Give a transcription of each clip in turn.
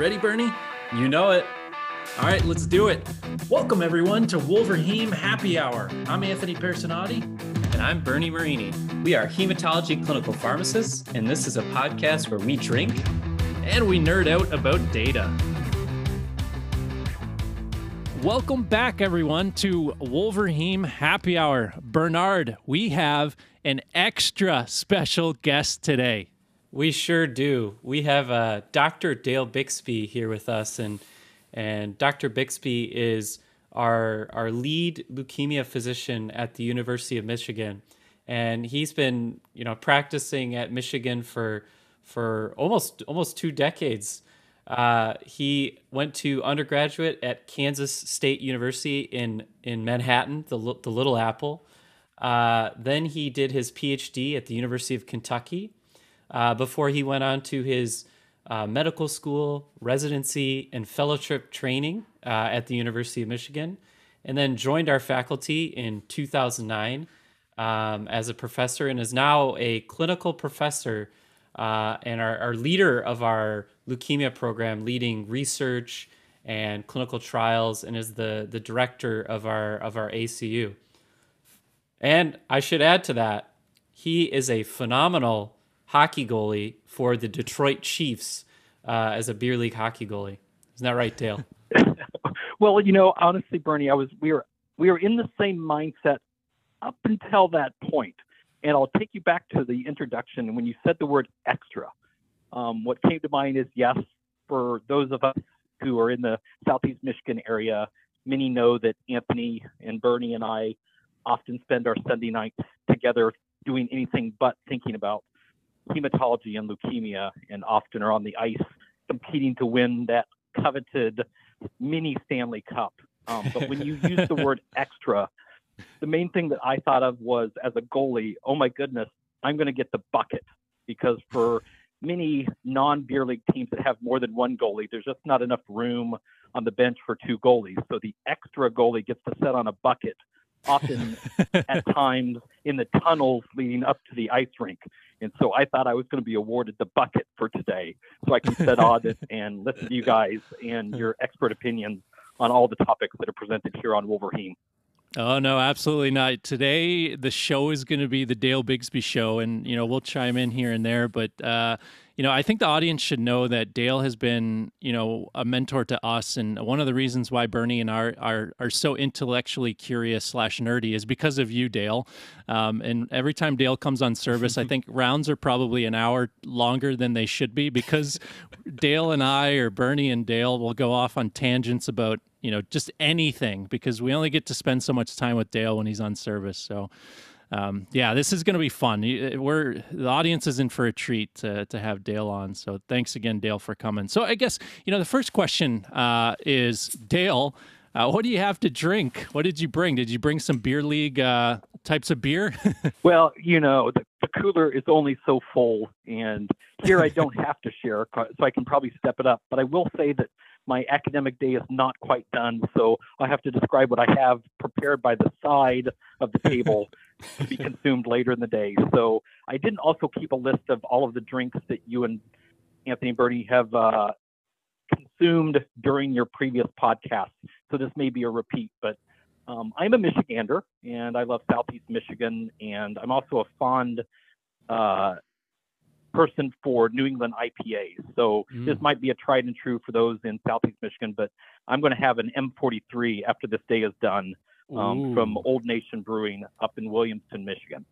Ready, Bernie? You know it. All right, let's do it. Welcome, everyone, to Wolverheme Happy Hour. I'm Anthony Perissinotti. And I'm Bernie Marini. We are hematology clinical pharmacists, and this is a podcast where we drink and we nerd out about data. Welcome back, everyone, to Wolverheme Happy Hour. Bernard, we have an extra special guest today. We sure do. We have uh, Dr. Dale Bixby here with us, and and Dr. Bixby is our our lead leukemia physician at the University of Michigan, and he's been you know practicing at Michigan for for almost almost two decades. Uh, he went to undergraduate at Kansas State University in in Manhattan, the the Little Apple. Uh, then he did his PhD at the University of Kentucky uh, before he went on to his uh, medical school, residency, and fellowship training uh, at the University of Michigan, and then joined our faculty in 2009 um, as a professor and is now a clinical professor uh, and our, our, leader of our leukemia program, leading research and clinical trials, and is the, the director of our, of our ACU. And I should add to that, he is a phenomenal hockey goalie for the Detroit Chiefs uh, as a beer league hockey goalie. Isn't that right, Dale? well, you know, honestly, Bernie, I was we were we were in the same mindset up until that point. And I'll take you back to the introduction. When you said the word extra, um, what came to mind is yes, for those of us who are in the Southeast Michigan area, many know that Anthony and Bernie and I often spend our Sunday nights together doing anything but thinking about hematology and leukemia, and often are on the ice competing to win that coveted mini Stanley Cup. Um, but when you use the word extra, the main thing that I thought of was as a goalie, oh my goodness, I'm going to get the bucket because for many non beer league teams that have more than one goalie, there's just not enough room on the bench for two goalies. So the extra goalie gets to set on a bucket, often at times in the tunnels leading up to the ice rink. And so I thought I was going to be awarded the bucket for today so I can set audit and listen to you guys and your expert opinions on all the topics that are presented here on Wolverine. Oh no, absolutely not. Today the show is going to be the Dale Bixby show, and you know we'll chime in here and there, but uh, you know I think the audience should know that Dale has been you know a mentor to us, and one of the reasons why Bernie and I are are, are so intellectually curious slash nerdy is because of you, Dale. Um, and every time Dale comes on service, I think rounds are probably an hour longer than they should be because Dale and I or Bernie and Dale will go off on tangents about you know, just anything because we only get to spend so much time with Dale when he's on service. So, um, yeah, this is going to be fun. We're the audience is in for a treat to, to have Dale on. So, thanks again, Dale, for coming. So, I guess you know the first question uh, is Dale. Uh, what do you have to drink? What did you bring? Did you bring some beer league uh, types of beer? well, you know, the, the, cooler is only so full, and here I don't have to share, so I can probably step it up. But I will say that my academic day is not quite done, so I have to describe what I have prepared by the side of the table to be consumed later in the day. So I didn't also keep a list of all of the drinks that you and Anthony Bernie have uh, consumed during your previous podcast. So this may be a repeat, but um, I'm a Michigander and I love Southeast Michigan, and I'm also a fond uh, person for New England IPAs. So mm. this might be a tried and true for those in Southeast Michigan, but I'm going to have an M43 after this day is done um, from Old Nation Brewing up in Williamston, Michigan.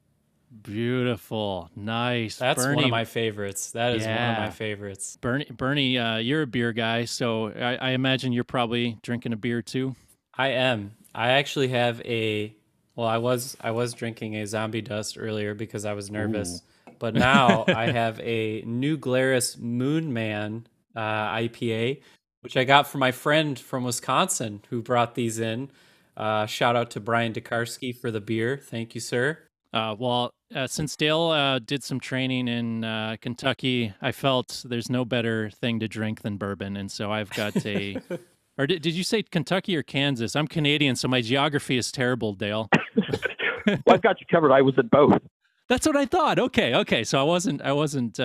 Beautiful, nice. That's Bernie, one of my favorites. That is yeah. one of my favorites. Bernie, Bernie, uh, you're a beer guy, so I, I imagine you're probably drinking a beer too. I am. I actually have a. Well, I was I was drinking a Zombie Dust earlier because I was nervous. Ooh but now I have a New Glarus Moonman uh, IPA, which I got from my friend from Wisconsin who brought these in. Uh, shout out to Brian Dekarski for the beer. Thank you, sir. Uh, well, uh, since Dale uh, did some training in uh, Kentucky, I felt there's no better thing to drink than bourbon, and so I've got a. or did, did you say Kentucky or Kansas? I'm Canadian, so my geography is terrible, Dale. well, I've got you covered. I was at both. That's what I thought. Okay, okay. So I wasn't I wasn't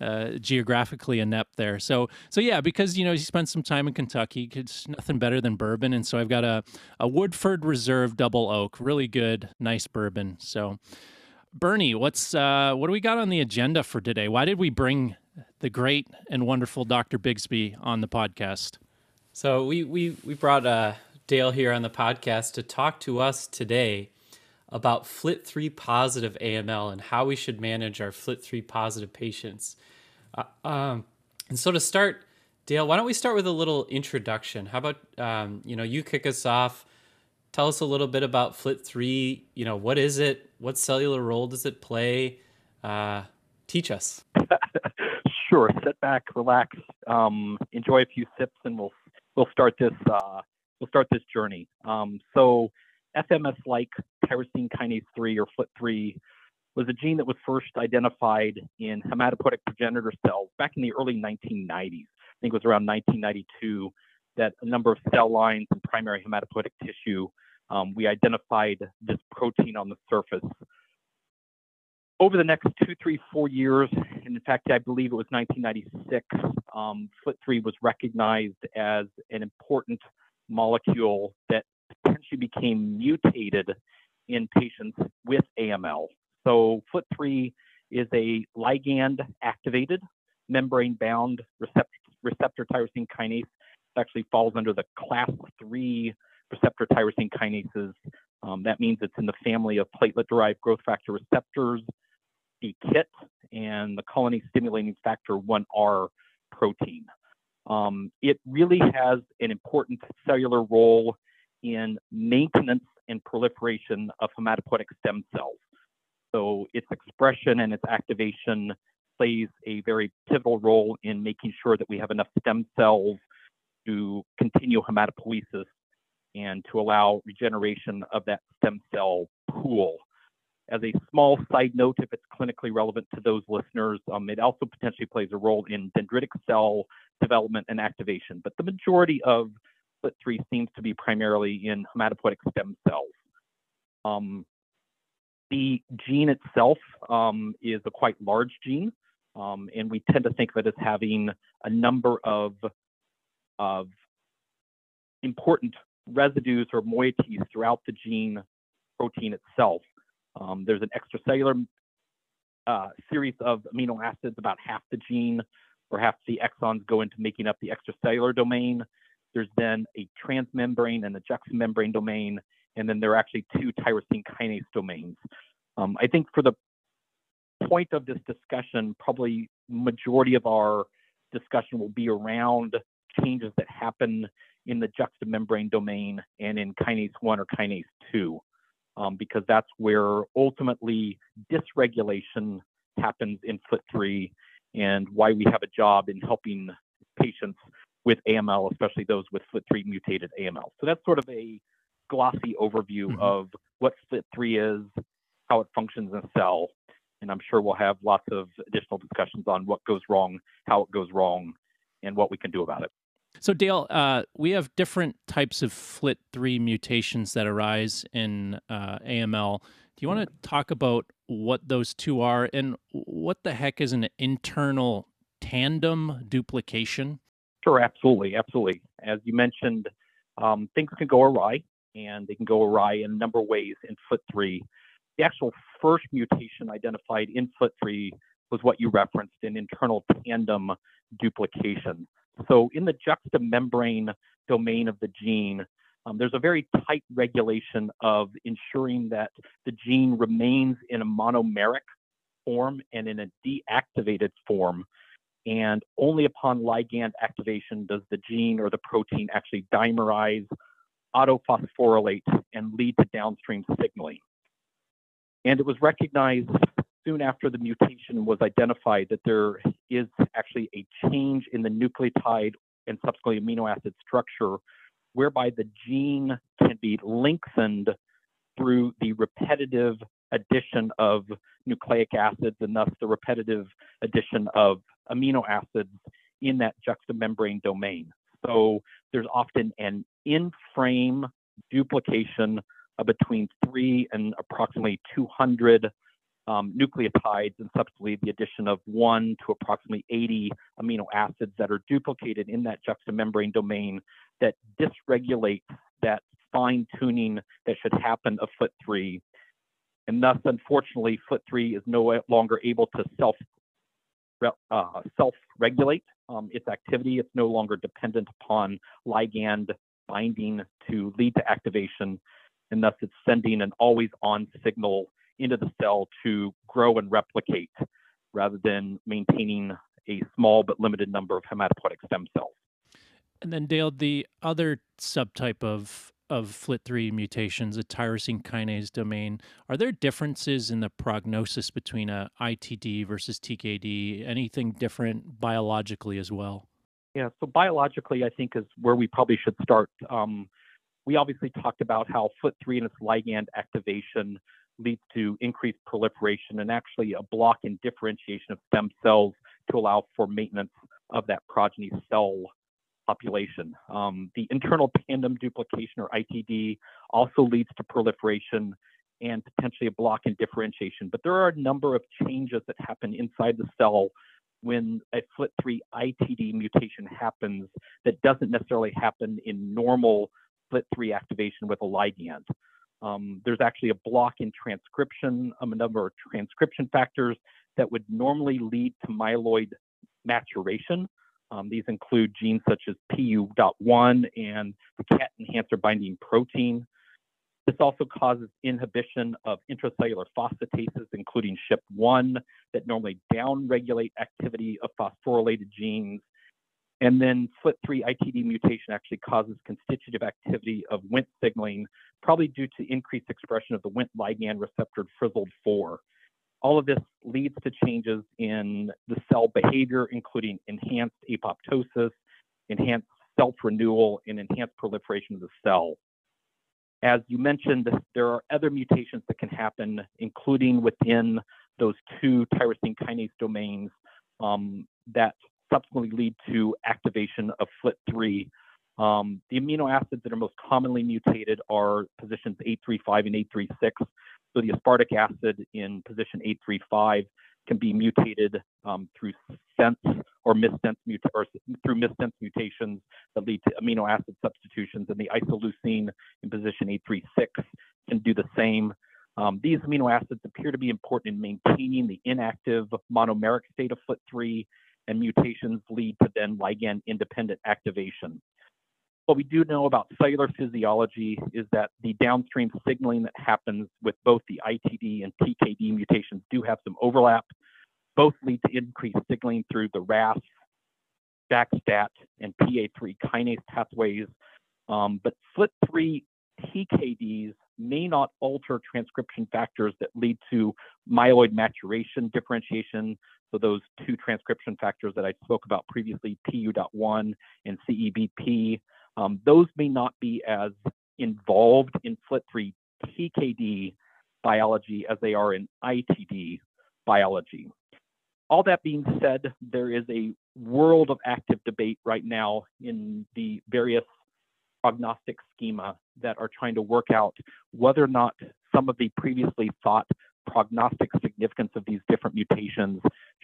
uh, geographically inept there. So so yeah, because you know he spent some time in Kentucky, it's nothing better than bourbon, and so I've got a a Woodford Reserve Double Oak, really good, nice bourbon. So. Bernie, what's uh, what do we got on the agenda for today? Why did we bring the great and wonderful Dr. Bixby on the podcast? So we we we brought uh, Dale here on the podcast to talk to us today about FLT3 positive AML and how we should manage our FLT3 positive patients. Uh, um, and so to start, Dale, why don't we start with a little introduction? How about um, you know you kick us off? Tell us a little bit about FLT3. You know what is it? What cellular role does it play? Uh, teach us. sure. Sit back, relax, um, enjoy a few sips, and we'll we'll start this uh, we'll start this journey. Um, so FMS-like tyrosine kinase 3 or FLT3 was a gene that was first identified in hematopoietic progenitor cells back in the early 1990s. I think it was around 1992 that a number of cell lines in primary hematopoietic tissue, um, we identified this protein on the surface. Over the next two, three, four years, and in fact, I believe it was 1996, um, FLT3 was recognized as an important molecule that potentially became mutated in patients with AML. So FLT3 is a ligand activated membrane bound receptor, tyrosine kinase. It actually falls under the class 3 receptor tyrosine kinases. Um, that means it's in the family of platelet derived growth factor receptors, the KIT, and the colony stimulating factor 1R protein. Um, it really has an important cellular role in maintenance and proliferation of hematopoietic stem cells. So its expression and its activation plays a very pivotal role in making sure that we have enough stem cells to continue hematopoiesis and to allow regeneration of that stem cell pool. As a small side note, if it's clinically relevant to those listeners, um, it also potentially plays a role in dendritic cell development and activation. But the majority of FLT3 seems to be primarily in hematopoietic stem cells. Um, the gene itself um, is a quite large gene, um, and we tend to think of it as having a number of, of important residues or moieties throughout the gene protein itself. Um, there's an extracellular uh, series of amino acids, about half the gene or half the exons go into making up the extracellular domain. There's then a transmembrane and a juxtamembrane domain, and then there are actually two tyrosine kinase domains. Um, I think for the point of this discussion, probably majority of our discussion will be around changes that happen in the juxtamembrane domain and in kinase 1 or kinase 2 um, because that's where ultimately dysregulation happens in FLT3 and why we have a job in helping patients with AML, especially those with FLT3 mutated AML. So that's sort of a glossy overview mm-hmm. of what FLT3 is, how it functions in a cell, and I'm sure we'll have lots of additional discussions on what goes wrong, how it goes wrong, and what we can do about it. So, Dale, uh, we have different types of FLT3 mutations that arise in uh, AML. Do you want to talk about what those two are and what the heck is an internal tandem duplication? Sure, absolutely, absolutely. As you mentioned, um, things can go awry, and they can go awry in a number of ways in FLT3. The actual first mutation identified in FLT3 was what you referenced, an internal tandem duplication. So in the juxtamembrane domain of the gene, um, there's a very tight regulation of ensuring that the gene remains in a monomeric form and in a deactivated form. And only upon ligand activation does the gene or the protein actually dimerize, autophosphorylate, and lead to downstream signaling. And it was recognized soon after the mutation was identified that there is actually a change in the nucleotide and subsequently amino acid structure whereby the gene can be lengthened through the repetitive addition of nucleic acids and thus the repetitive addition of amino acids in that juxtamembrane domain. So there's often an in-frame duplication of between three and approximately 200 um, nucleotides and subsequently the addition of one to approximately 80 amino acids that are duplicated in that juxtamembrane domain that dysregulate that fine tuning that should happen of FLT3. And thus, unfortunately, FLT3 is no longer able to self uh, self-regulate um, its activity. It's no longer dependent upon ligand binding to lead to activation, and thus it's sending an always-on signal into the cell to grow and replicate rather than maintaining a small but limited number of hematopoietic stem cells. And then Dale, the other subtype of of FLT3 mutations, a tyrosine kinase domain, are there differences in the prognosis between a ITD versus TKD? Anything different biologically as well? Yeah, so biologically, I think is where we probably should start. Um, we obviously talked about how FLT3 and its ligand activation leads to increased proliferation and actually a block in differentiation of stem cells to allow for maintenance of that progeny cell population. Um, the internal tandem duplication or ITD also leads to proliferation and potentially a block in differentiation. But there are a number of changes that happen inside the cell when a FLT3 ITD mutation happens that doesn't necessarily happen in normal FLT3 activation with a ligand. Um, there's actually a block in transcription, um, a number of transcription factors that would normally lead to myeloid maturation. Um, these include genes such as PU.1 and the CCAAT enhancer binding protein. This also causes inhibition of intracellular phosphatases, including SHIP1, that normally downregulate activity of phosphorylated genes and then FLT3 ITD mutation actually causes constitutive activity of Wnt signaling, probably due to increased expression of the Wnt ligand receptor Frizzled4. All of this leads to changes in the cell behavior, including enhanced apoptosis, enhanced self-renewal, and enhanced proliferation of the cell. As you mentioned, there are other mutations that can happen, including within those two tyrosine kinase domains um, that subsequently lead to activation of FLT3. Um, the amino acids that are most commonly mutated are positions 835 and 836. So the aspartic acid in position 835 can be mutated um, through sense or missense muta- or through missense mutations that lead to amino acid substitutions, and the isoleucine in position 836 can do the same. Um, these amino acids appear to be important in maintaining the inactive monomeric state of FLT3 and mutations lead to then ligand independent activation. What we do know about cellular physiology is that the downstream signaling that happens with both the ITD and TKD mutations do have some overlap. Both lead to increased signaling through the RAS, JAK-STAT, and PI3 kinase pathways. Um, but FLT3 TKDs may not alter transcription factors that lead to myeloid maturation differentiation. So those two transcription factors that I spoke about previously, PU.1 and CEBP, um, those may not be as involved in FLT3 TKD biology as they are in ITD biology. All that being said, there is a world of active debate right now in the various prognostic schema that are trying to work out whether or not some of the previously thought prognostic significance of these different mutations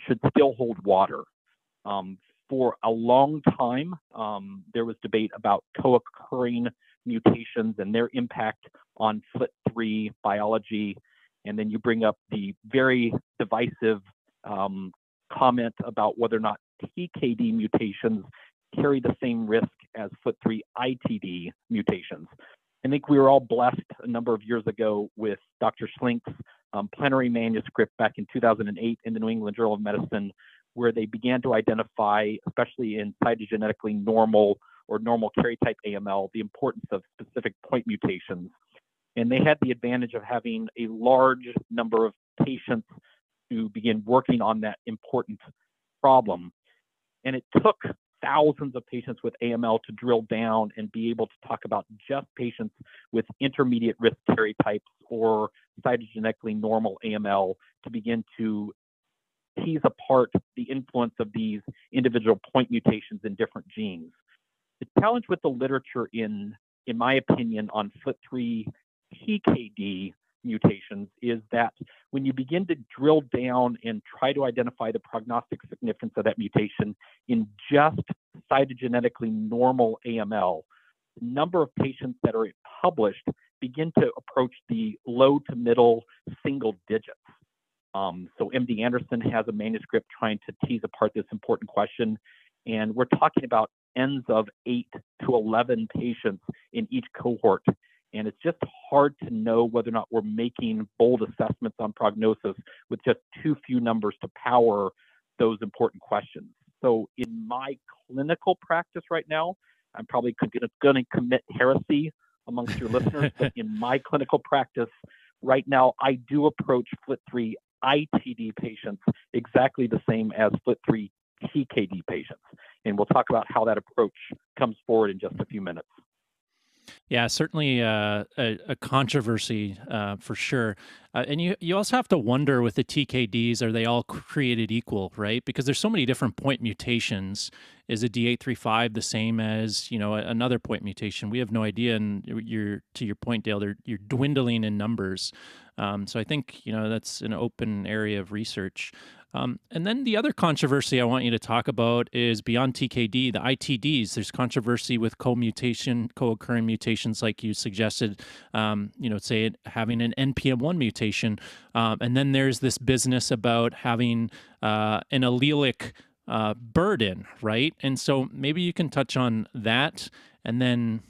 should still hold water. Um, for a long time, um, there was debate about co-occurring mutations and their impact on FLT3 biology. And then you bring up the very divisive um, comment about whether or not TKD mutations carry the same risk as FLT3 ITD mutations. I think we were all blessed a number of years ago with Dr. Schlenk's um, plenary manuscript back in 2008 in the New England Journal of Medicine, where they began to identify, especially in cytogenetically normal or normal karyotype AML, the importance of specific point mutations. And they had the advantage of having a large number of patients to begin working on that important problem. And it took thousands of patients with AML to drill down and be able to talk about just patients with intermediate risk karyotypes or cytogenetically normal AML to begin to tease apart the influence of these individual point mutations in different genes. The challenge with the literature in, in my opinion, on FLT3 TKD mutations is that when you begin to drill down and try to identify the prognostic significance of that mutation in just cytogenetically normal AML, the number of patients that are published begin to approach the low to middle single digits. Um, so MD Anderson has a manuscript trying to tease apart this important question, and we're talking about ends of 8 to 11 patients in each cohort and it's just hard to know whether or not we're making bold assessments on prognosis with just too few numbers to power those important questions. So, in my clinical practice right now, I'm probably going to commit heresy amongst your listeners, but in my clinical practice right now, I do approach FLT3 ITD patients exactly the same as FLT3 TKD patients. And we'll talk about how that approach comes forward in just a few minutes. Yeah, certainly uh, a, a, controversy uh, for sure. Uh, and you you also have to wonder with the TKDs, are they all created equal, right? Because there's so many different point mutations. Is a D835 the same as you know another point mutation? We have no idea. And you're to your point, Dale, you're dwindling in numbers. Um, so I think you know that's an open area of research. Um, and then the other controversy I want you to talk about is beyond TKD, the ITDs. There's controversy with co-mutation, co-occurring mutations, like you suggested. Um, you know, say having an NPM1 mutation, um, and then there's this business about having uh, an allelic uh, burden, right? And so maybe you can touch on that, and then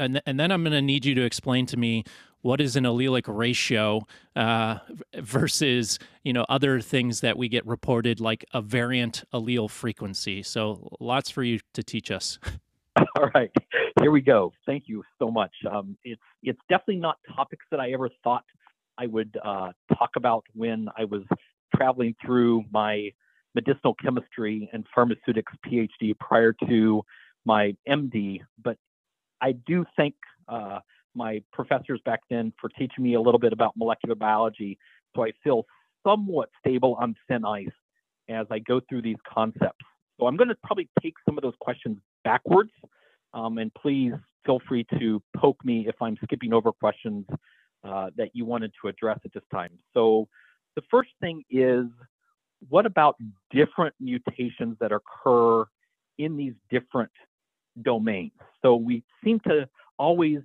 and, and then I'm going to need you to explain to me what is an allelic ratio uh, versus you know other things that we get reported like a variant allele frequency. So lots for you to teach us. All right. Here we go. Thank you so much. Um, it's it's definitely not topics that i ever thought i would uh, talk about when i was traveling through my medicinal chemistry and pharmaceutics phd prior to my md but i do think uh, my professors back then for teaching me a little bit about molecular biology. So I feel somewhat stable on thin ice as I go through these concepts. So I'm going to probably take some of those questions backwards. Um, and please feel free to poke me if I'm skipping over questions uh, that you wanted to address at this time. So the first thing is what about different mutations that occur in these different domains? So we seem to always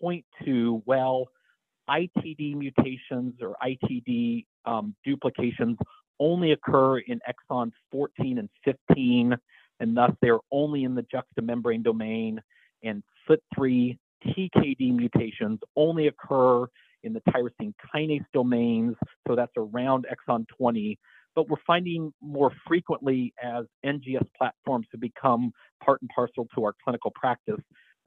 point to, well, ITD mutations or ITD um, duplications only occur in exons 14 and 15, and thus they're only in the juxtamembrane domain. And FLT3 TKD mutations only occur in the tyrosine kinase domains, so that's around exon 20. But we're finding more frequently as NGS platforms have become part and parcel to our clinical practice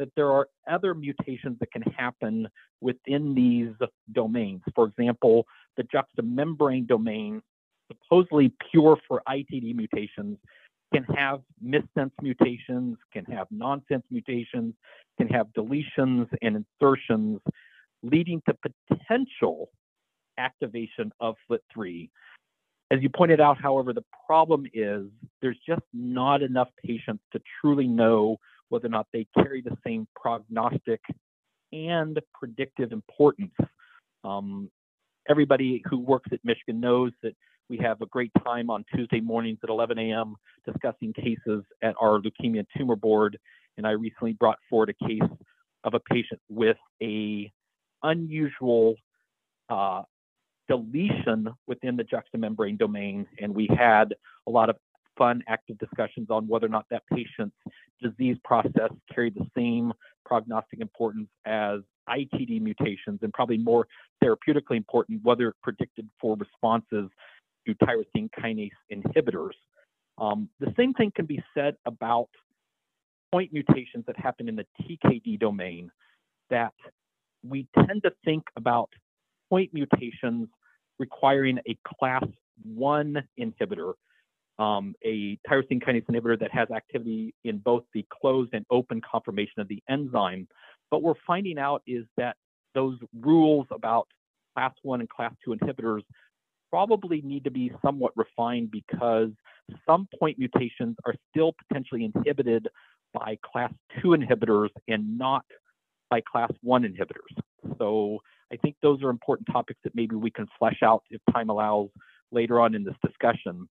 that there are other mutations that can happen within these domains. For example, the juxtamembrane domain, supposedly pure for ITD mutations, can have missense mutations, can have nonsense mutations, can have deletions and insertions, leading to potential activation of FLT3. As you pointed out, however, the problem is there's just not enough patients to truly know whether or not they carry the same prognostic and predictive importance. Um, everybody who works at Michigan knows that we have a great time on Tuesday mornings at 11 a.m. discussing cases at our leukemia tumor board. And I recently brought forward a case of a patient with a unusual uh, deletion within the juxtamembrane domain, and we had a lot of fun, active discussions on whether or not that patient's disease process carried the same prognostic importance as ITD mutations, and probably more therapeutically important, whether it predicted for responses to tyrosine kinase inhibitors. Um, the same thing can be said about point mutations that happen in the TKD domain, that we tend to think about point mutations requiring a class one inhibitor um, a tyrosine kinase inhibitor that has activity in both the closed and open conformation of the enzyme. But we're finding out is that those rules about class one and class two inhibitors probably need to be somewhat refined because some point mutations are still potentially inhibited by class two inhibitors and not by class one inhibitors. So I think those are important topics that maybe we can flesh out if time allows later on in this discussion.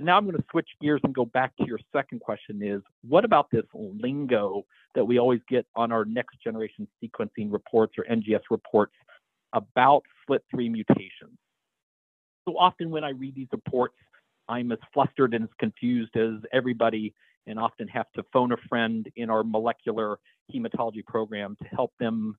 Now I'm going to switch gears and go back to your second question is what about this lingo that we always get on our next generation sequencing reports or NGS reports about FLT3 mutations? So often when I read these reports, I'm as flustered and as confused as everybody and often have to phone a friend in our molecular hematology program to help them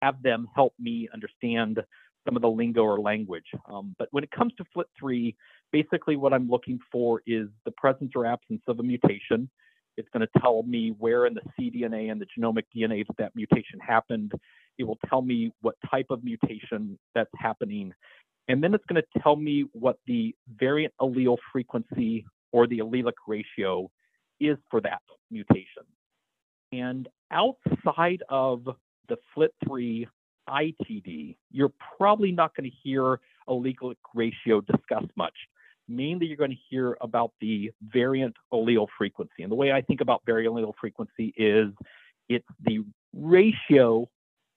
have them help me understand some of the lingo or language. Um, but when it comes to FLT3, basically what I'm looking for is the presence or absence of a mutation. It's going to tell me where in the cDNA and the genomic DNA that that mutation happened. It will tell me what type of mutation that's happening. And then it's going to tell me what the variant allele frequency or the allelic ratio is for that mutation. And outside of the FLT3 ITD, you're probably not going to hear allelic ratio discussed much. Mainly, you're going to hear about the variant allele frequency. And the way I think about variant allele frequency is it's the ratio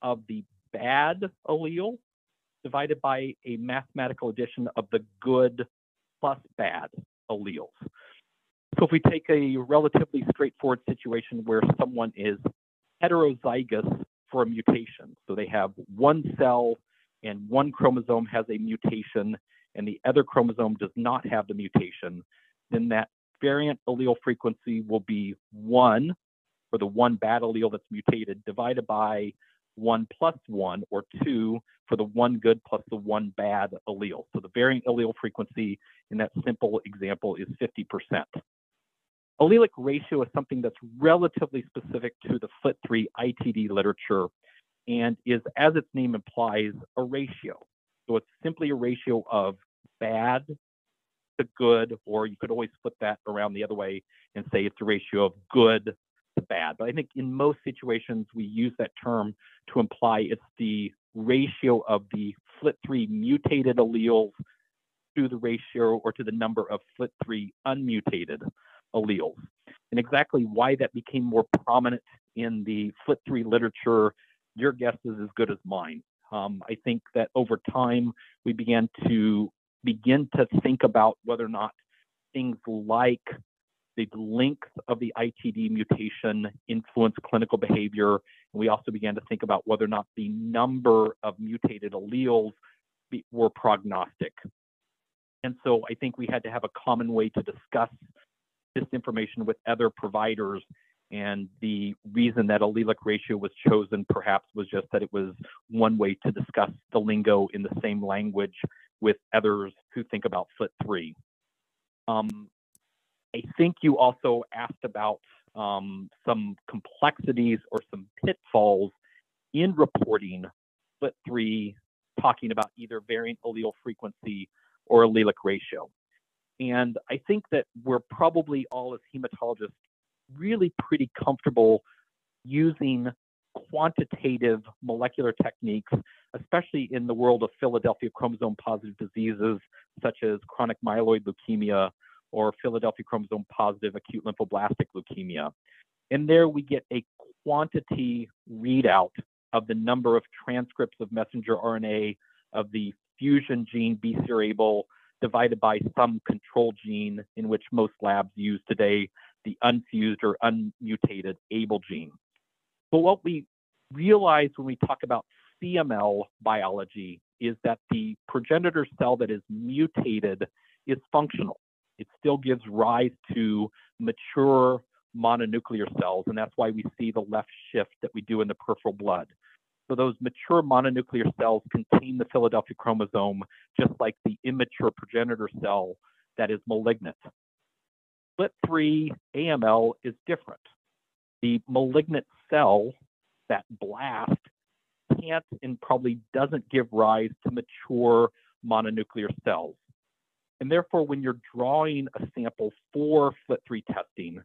of the bad allele divided by a mathematical addition of the good plus bad alleles. So if we take a relatively straightforward situation where someone is heterozygous for a mutation. So they have one cell and one chromosome has a mutation and the other chromosome does not have the mutation, then that variant allele frequency will be one for the one bad allele that's mutated divided by one plus one or two for the one good plus the one bad allele. So the variant allele frequency in that simple example is 50%. Allelic ratio is something that's relatively specific to the FLT3 ITD literature and is, as its name implies, a ratio. So it's simply a ratio of bad to good, or you could always flip that around the other way and say it's a ratio of good to bad. But I think in most situations, we use that term to imply it's the ratio of the FLT3 mutated alleles to the ratio or to the number of FLT3 unmutated alleles. And exactly why that became more prominent in the FLT3 literature, your guess is as good as mine. Um, I think that over time we began to begin to think about whether or not things like the length of the ITD mutation influence clinical behavior. And we also began to think about whether or not the number of mutated alleles be, were prognostic. And so I think we had to have a common way to discuss this information with other providers. And the reason that allelic ratio was chosen perhaps was just that it was one way to discuss the lingo in the same language with others who think about FLT3. Um, I think you also asked about um, some complexities or some pitfalls in reporting FLT3, talking about either variant allele frequency or allelic ratio. And I think that we're probably all as hematologists really pretty comfortable using quantitative molecular techniques, especially in the world of Philadelphia chromosome positive diseases such as chronic myeloid leukemia or Philadelphia chromosome positive acute lymphoblastic leukemia. And there we get a quantity readout of the number of transcripts of messenger RNA of the fusion gene BCR-ABL divided by some control gene in which most labs use today, the unfused or unmutated ABL gene. But what we realize when we talk about CML biology is that the progenitor cell that is mutated is functional. It still gives rise to mature mononuclear cells, and that's why we see the left shift that we do in the peripheral blood. So those mature mononuclear cells contain the Philadelphia chromosome, just like the immature progenitor cell that is malignant. FLT3 AML is different. The malignant cell, that blast, can't and probably doesn't give rise to mature mononuclear cells. And therefore, when you're drawing a sample for FLT3 testing,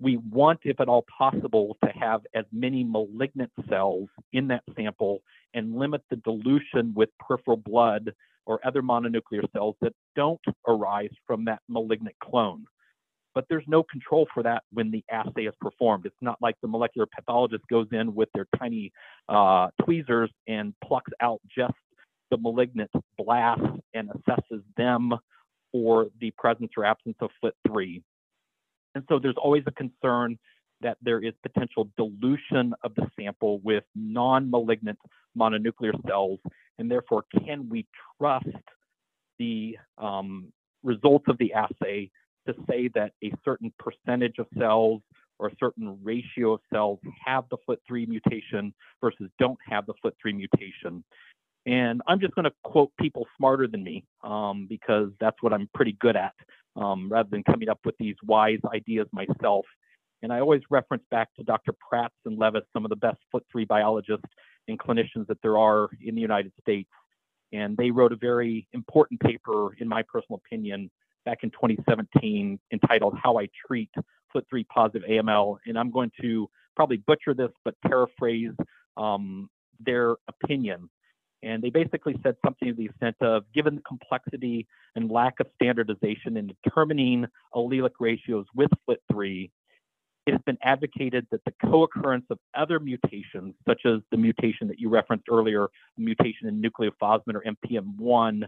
we want, if at all possible, to have as many malignant cells in that sample and limit the dilution with peripheral blood or other mononuclear cells that don't arise from that malignant clone. But there's no control for that when the assay is performed. It's not like the molecular pathologist goes in with their tiny uh, tweezers and plucks out just the malignant blasts and assesses them for the presence or absence of FLT3. And so there's always a concern that there is potential dilution of the sample with non-malignant mononuclear cells, and therefore can we trust the um, results of the assay to say that a certain percentage of cells or a certain ratio of cells have the FLT3 mutation versus don't have the FLT3 mutation. And I'm just going to quote people smarter than me um, because that's what I'm pretty good at um, rather than coming up with these wise ideas myself. And I always reference back to Dr. Pratz and Levis, some of the best FLT3 biologists and clinicians that there are in the United States. And they wrote a very important paper, in my personal opinion, back in 2017 entitled How I Treat FLT3 Positive AML. And I'm going to probably butcher this, but paraphrase um, their opinion. And they basically said something to the extent of given the complexity and lack of standardization in determining allelic ratios with FLT3, it has been advocated that the co-occurrence of other mutations, such as the mutation that you referenced earlier, mutation in nucleophosmin or NPM1,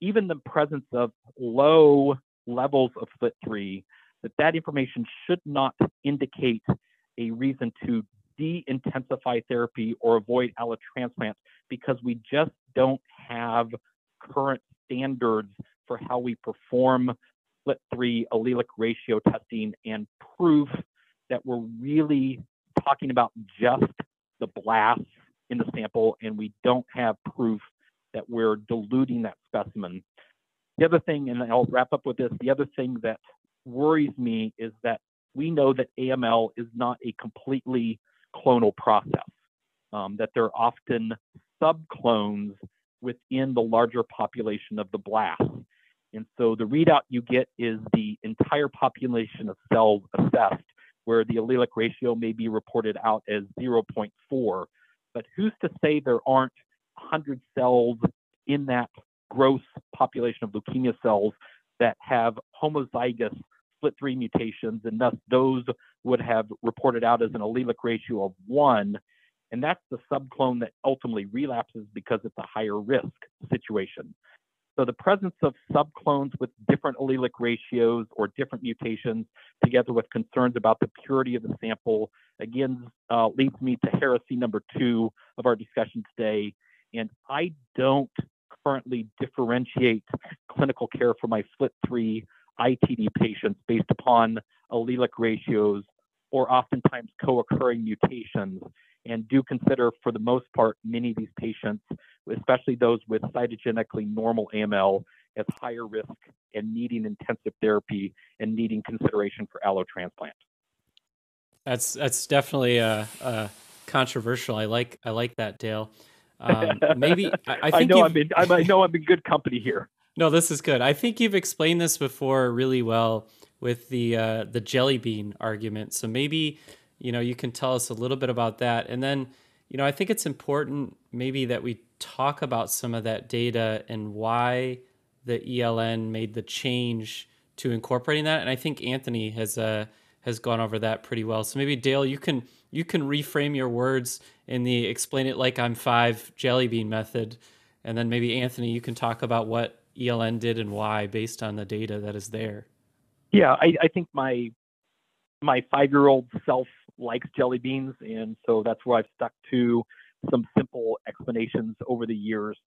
even the presence of low levels of FLT3, that that information should not indicate a reason to de-intensify therapy or avoid allotransplant because we just don't have current standards for how we perform FLT3 allelic ratio testing and proof that we're really talking about just the blasts in the sample and we don't have proof that we're diluting that specimen. The other thing, and I'll wrap up with this, the other thing that worries me is that we know that AML is not a completely clonal process, um, that there are often subclones within the larger population of the blast. And so the readout you get is the entire population of cells assessed, where the allelic ratio may be reported out as 0.4. But who's to say there aren't 100 cells in that gross population of leukemia cells that have homozygous FLT3 mutations, and thus those would have reported out as an allelic ratio of one. And that's the subclone that ultimately relapses because it's a higher risk situation. So the presence of subclones with different allelic ratios or different mutations, together with concerns about the purity of the sample, again uh, leads me to heresy number two of our discussion today. And I don't currently differentiate clinical care for my FLT3 ITD patients based upon allelic ratios or oftentimes co-occurring mutations and do consider for the most part many of these patients, especially those with cytogenically normal AML, as higher risk and needing intensive therapy and needing consideration for allotransplant. That's that's definitely a, a controversial. I like I like that, Dale. Um, maybe I, I, think I know I'm in, I know I'm in good company here. No, this is good. I think you've explained this before really well with the uh, the jelly bean argument. So maybe you know you can tell us a little bit about that, and then you know I think it's important maybe that we talk about some of that data and why the ELN made the change to incorporating that. And I think Anthony has uh, has gone over that pretty well. So maybe Dale, you can you can reframe your words in the explain it like I'm five jelly bean method, and then maybe Anthony, you can talk about what ELN did and why based on the data that is there. Yeah, I, I think my my five year old self likes jelly beans, and so that's where I've stuck to some simple explanations over the years.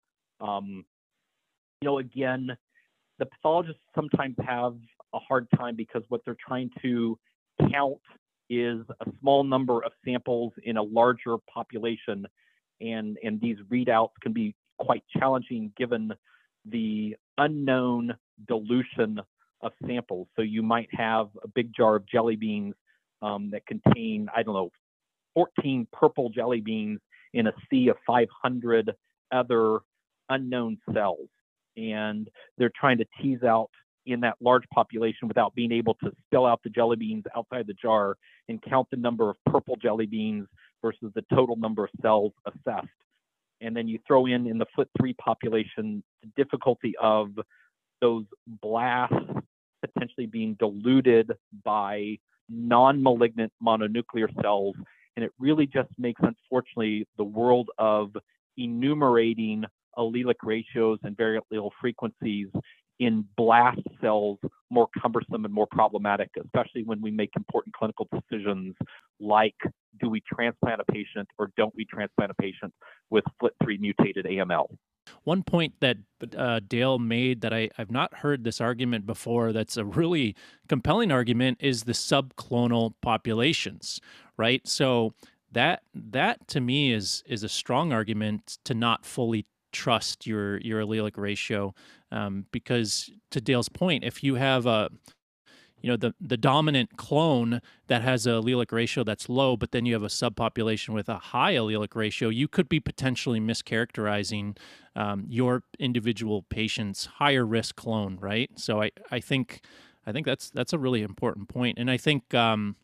Um, you know, again, the pathologists sometimes have a hard time because what they're trying to count is a small number of samples in a larger population, and and these readouts can be quite challenging given the unknown dilution of samples. So you might have a big jar of jelly beans um, that contain, I don't know, 14 purple jelly beans in a sea of 500 other unknown cells. And they're trying to tease out in that large population without being able to spill out the jelly beans outside the jar and count the number of purple jelly beans versus the total number of cells assessed and then you throw in in the FLT3 population the difficulty of those blasts potentially being diluted by non-malignant mononuclear cells. And it really just makes, unfortunately, the world of enumerating allelic ratios and variant allele frequencies in blast cells more cumbersome and more problematic, especially when we make important clinical decisions like do we transplant a patient or don't we transplant a patient with FLT3 mutated AML. One point that uh, Dale made that I, I've not heard this argument before that's a really compelling argument is the subclonal populations, right? So that that to me is is a strong argument to not fully trust your your allelic ratio um, because to Dale's point, if you have a you know the the dominant clone that has a allelic ratio that's low, but then you have a subpopulation with a high allelic ratio, you could be potentially mischaracterizing um, your individual patient's higher risk clone, right? So I I think I think that's that's a really important point, and I think um,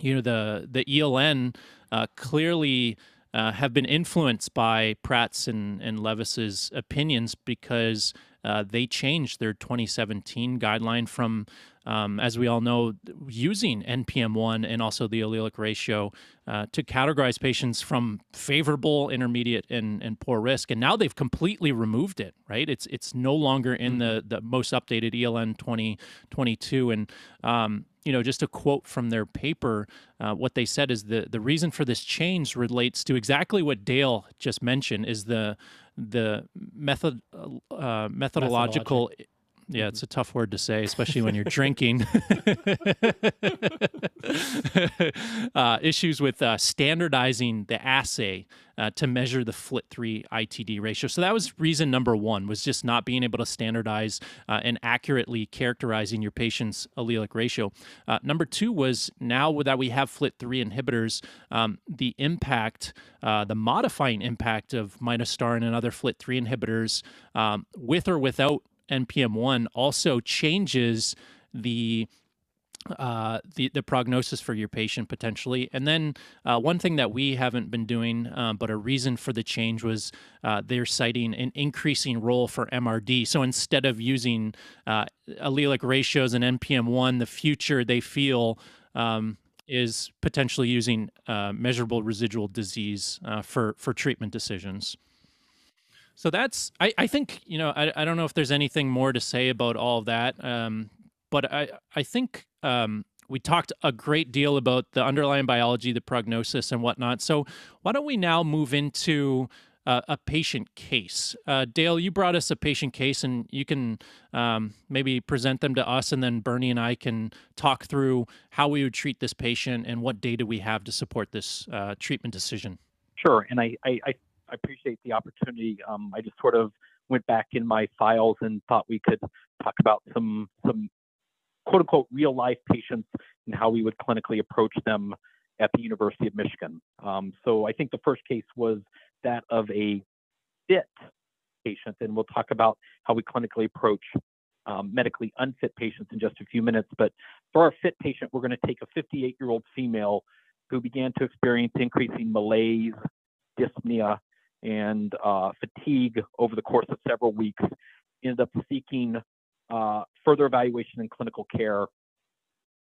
you know the the ELN uh, clearly uh, have been influenced by Pratz' and, and Levis's opinions because uh, they changed their 2017 guideline from, um, as we all know, using NPM1 and also the allelic ratio uh, to categorize patients from favorable, intermediate, and, and poor risk. And now they've completely removed it, right? It's it's no longer in the, mm-hmm. the most updated ELN 2022. And um, you know, just a quote from their paper, uh, what they said is the the reason for this change relates to exactly what Dale just mentioned is the the method uh, methodological yeah, it's a tough word to say, especially when you're drinking. uh, issues with uh, standardizing the assay uh, to measure the FLT3 ITD ratio. So that was reason number one, was just not being able to standardize uh, and accurately characterizing your patient's allelic ratio. Uh, number two was now that we have FLT3 inhibitors, um, the impact, uh, the modifying impact of midostaurin and other FLT3 inhibitors um, with or without NPM1 also changes the uh, the the prognosis for your patient potentially. And then uh, one thing that we haven't been doing, uh, but a reason for the change was uh, they're citing an increasing role for MRD. So instead of using uh, allelic ratios and NPM1, the future they feel. Um, is potentially using uh, measurable residual disease for for treatment decisions. So that's I, I think you know I, I don't know if there's anything more to say about all of that, um, but I I think um, we talked a great deal about the underlying biology, the prognosis, and whatnot. So why don't we now move into uh, a patient case? Uh, Dale, you brought us a patient case, and you can um, maybe present them to us, and then Bernie and I can talk through how we would treat this patient and what data we have to support this uh, treatment decision. Sure, and I, I, I I appreciate the opportunity. Um, I just sort of went back in my files and thought we could talk about some some quote unquote real life patients and how we would clinically approach them at the University of Michigan. Um, so I think the first case was that of a fit patient, and we'll talk about how we clinically approach um, medically unfit patients in just a few minutes. But for our fit patient, we're going to take a 58 year old female who began to experience increasing malaise, dyspnea, and uh, fatigue over the course of several weeks, ended up seeking uh, further evaluation and clinical care.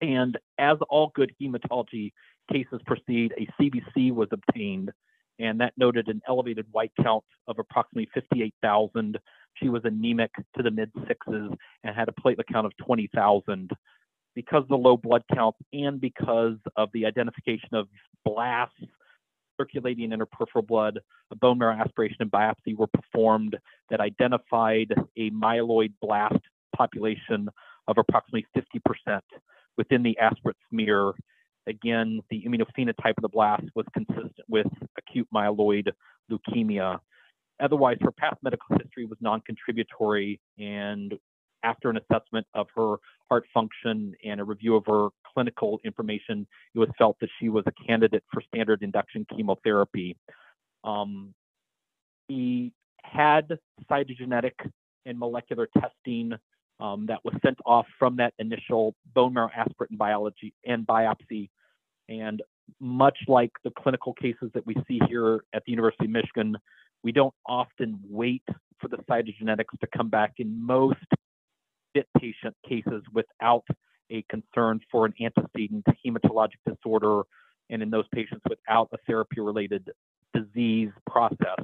And as all good hematology cases proceed, a CBC was obtained, and that noted an elevated white count of approximately 58,000. She was anemic to the mid sixes and had a platelet count of 20,000. Because of the low blood count and because of the identification of blasts circulating interperipheral blood, a bone marrow aspiration and biopsy were performed that identified a myeloid blast population of approximately 50% within the aspirate smear. Again, the immunophenotype of the blast was consistent with acute myeloid leukemia. Otherwise, her past medical history was non-contributory, and after an assessment of her heart function and a review of her clinical information, it was felt that she was a candidate for standard induction chemotherapy. Um, he had cytogenetic and molecular testing um, that was sent off from that initial bone marrow aspirate and biology and biopsy. And much like the clinical cases that we see here at the University of Michigan, we don't often wait for the cytogenetics to come back in most FIT patient cases without a concern for an antecedent hematologic disorder and in those patients without a therapy related disease process.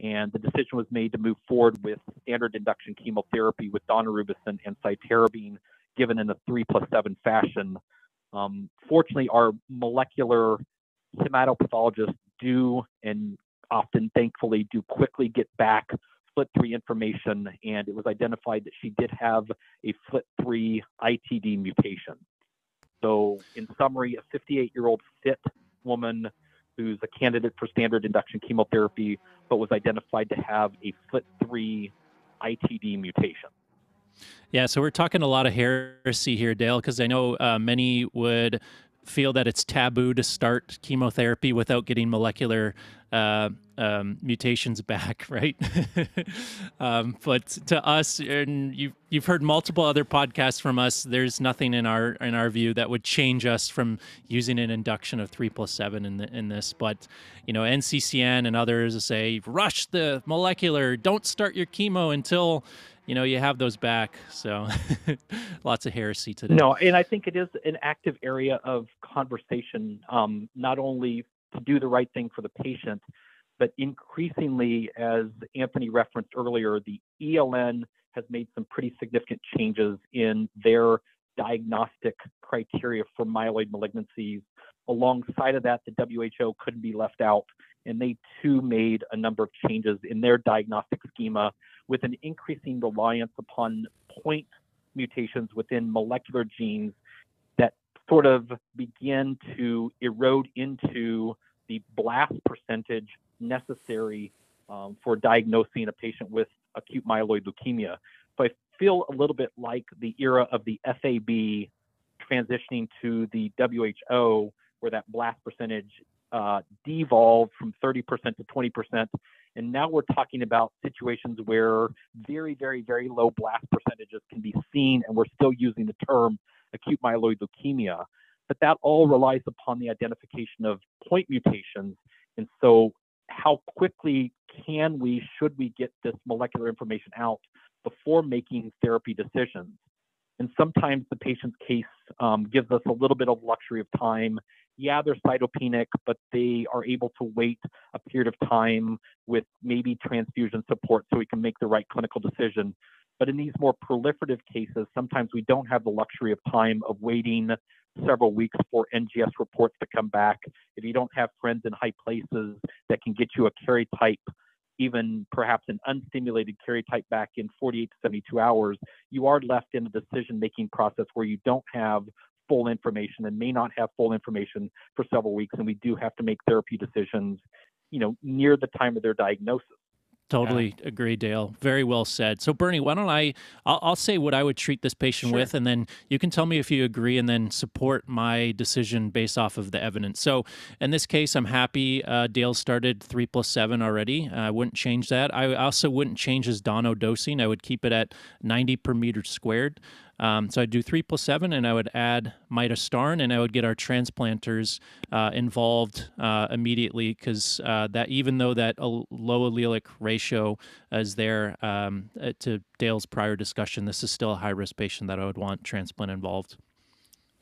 And the decision was made to move forward with standard induction chemotherapy with daunorubicin and cytarabine given in a 3 plus 7 fashion. Um, fortunately, our molecular hematopathologists do and often, thankfully, do quickly get back FLT3 information, and it was identified that she did have a FLT3 ITD mutation. So, in summary, a 58 year old fit woman who's a candidate for standard induction chemotherapy, but was identified to have a FLT3 ITD mutation. Yeah, so we're talking a lot of heresy here, Dale, because I know uh, many would feel that it's taboo to start chemotherapy without getting molecular uh, um, mutations back, right? um, but to us, and you've you've heard multiple other podcasts from us. There's nothing in our in our view that would change us from using an induction of three plus seven in the, in this. But you know, NCCN and others say rush the molecular. Don't start your chemo until you know you have those back so lots of heresy today. No and i think it is an active area of conversation um, not only to do the right thing for the patient but increasingly, as Anthony referenced earlier, the ELN has made some pretty significant changes in their diagnostic criteria for myeloid malignancies. Alongside of that, the WHO couldn't be left out, and they too made a number of changes in their diagnostic schema with an increasing reliance upon point mutations within molecular genes that sort of begin to erode into the blast percentage necessary um, for diagnosing a patient with acute myeloid leukemia. So I feel a little bit like the era of the FAB transitioning to the WHO, where that blast percentage uh, devolved from 30% to 20%. And now we're talking about situations where very, very, very low blast percentages can be seen, and we're still using the term acute myeloid leukemia. But that all relies upon the identification of point mutations. And so how quickly can we, should we get this molecular information out before making therapy decisions? And sometimes the patient's case um, gives us a little bit of luxury of time. Yeah, they're cytopenic, but they are able to wait a period of time with maybe transfusion support so we can make the right clinical decision. But in these more proliferative cases, sometimes we don't have the luxury of time of waiting several weeks for NGS reports to come back. If you don't have friends in high places that can get you a karyotype, even perhaps an unstimulated karyotype back in 48 to 72 hours, you are left in a decision making process where you don't have full information and may not have full information for several weeks. And we do have to make therapy decisions, you know, near the time of their diagnosis. Totally yeah. agree, Dale. Very well said. So, Bernie, why don't I? I'll, I'll say what I would treat this patient sure. with, and then you can tell me if you agree, and then support my decision based off of the evidence. So, in this case, I'm happy uh, Dale started three plus seven already. I wouldn't change that. I also wouldn't change his Dauno dosing. I would keep it at 90 per meter squared. Um, so I'd do three plus seven, and I would add midostaurin, and I would get our transplanters uh, involved uh, immediately because uh, that even though that low allelic ratio is there, um, uh, to Dale's prior discussion, this is still a high risk patient that I would want transplant involved.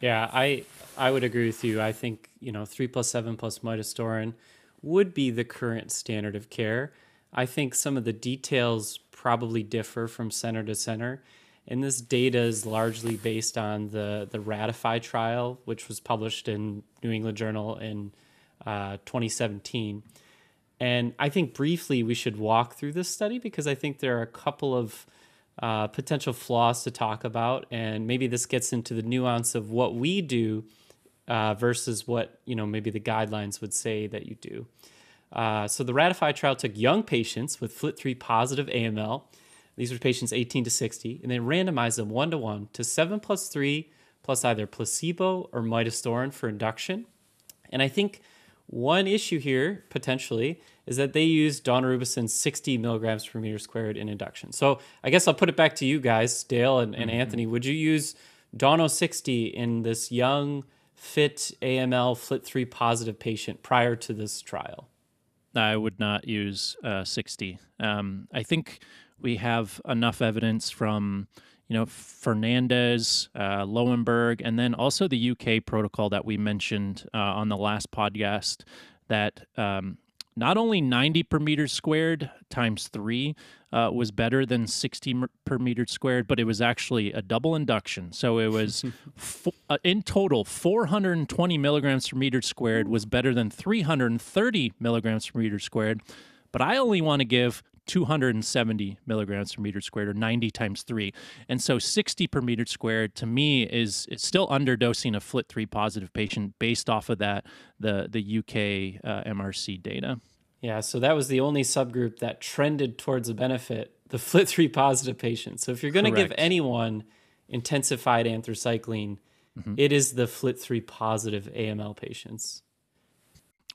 Yeah, I I would agree with you. I think you know three plus seven plus midostaurin would be the current standard of care. I think some of the details probably differ from center to center and this data is largely based on the, the Ratify trial, which was published in New England Journal in uh, 2017. And I think briefly we should walk through this study because I think there are a couple of uh, potential flaws to talk about, and maybe this gets into the nuance of what we do uh, versus what you know maybe the guidelines would say that you do. Uh, so the Ratify trial took young patients with FLT3 positive AML these were patients 18 to 60, and they randomized them one to one to 7 plus 3 plus either placebo or midostaurin for induction. And I think one issue here, potentially, is that they used daunorubicin 60 milligrams per meter squared in induction. So I guess I'll put it back to you guys, Dale and, and mm-hmm. Anthony. Would you use Dauno 60 in this young, fit AML FLT3 positive patient prior to this trial? I would not use uh, 60. Um, I think we have enough evidence from you know, Fernandez, uh, Lowenberg, and then also the UK protocol that we mentioned uh, on the last podcast that um, not only 90 per meter squared times three uh, was better than 60 per meter squared, but it was actually a double induction. So it was fo- uh, in total 420 milligrams per meter squared was better than 330 milligrams per meter squared. But I only want to give 270 milligrams per meter squared or 90 times 3 and so 60 per meter squared to me is, is still underdosing a FLT3 positive patient based off of that the the uk uh, mrc data. Yeah so that was the only subgroup that trended towards a benefit the FLT3 positive patients so if you're going to give anyone intensified anthracycline mm-hmm. it is the FLT3 positive aml patients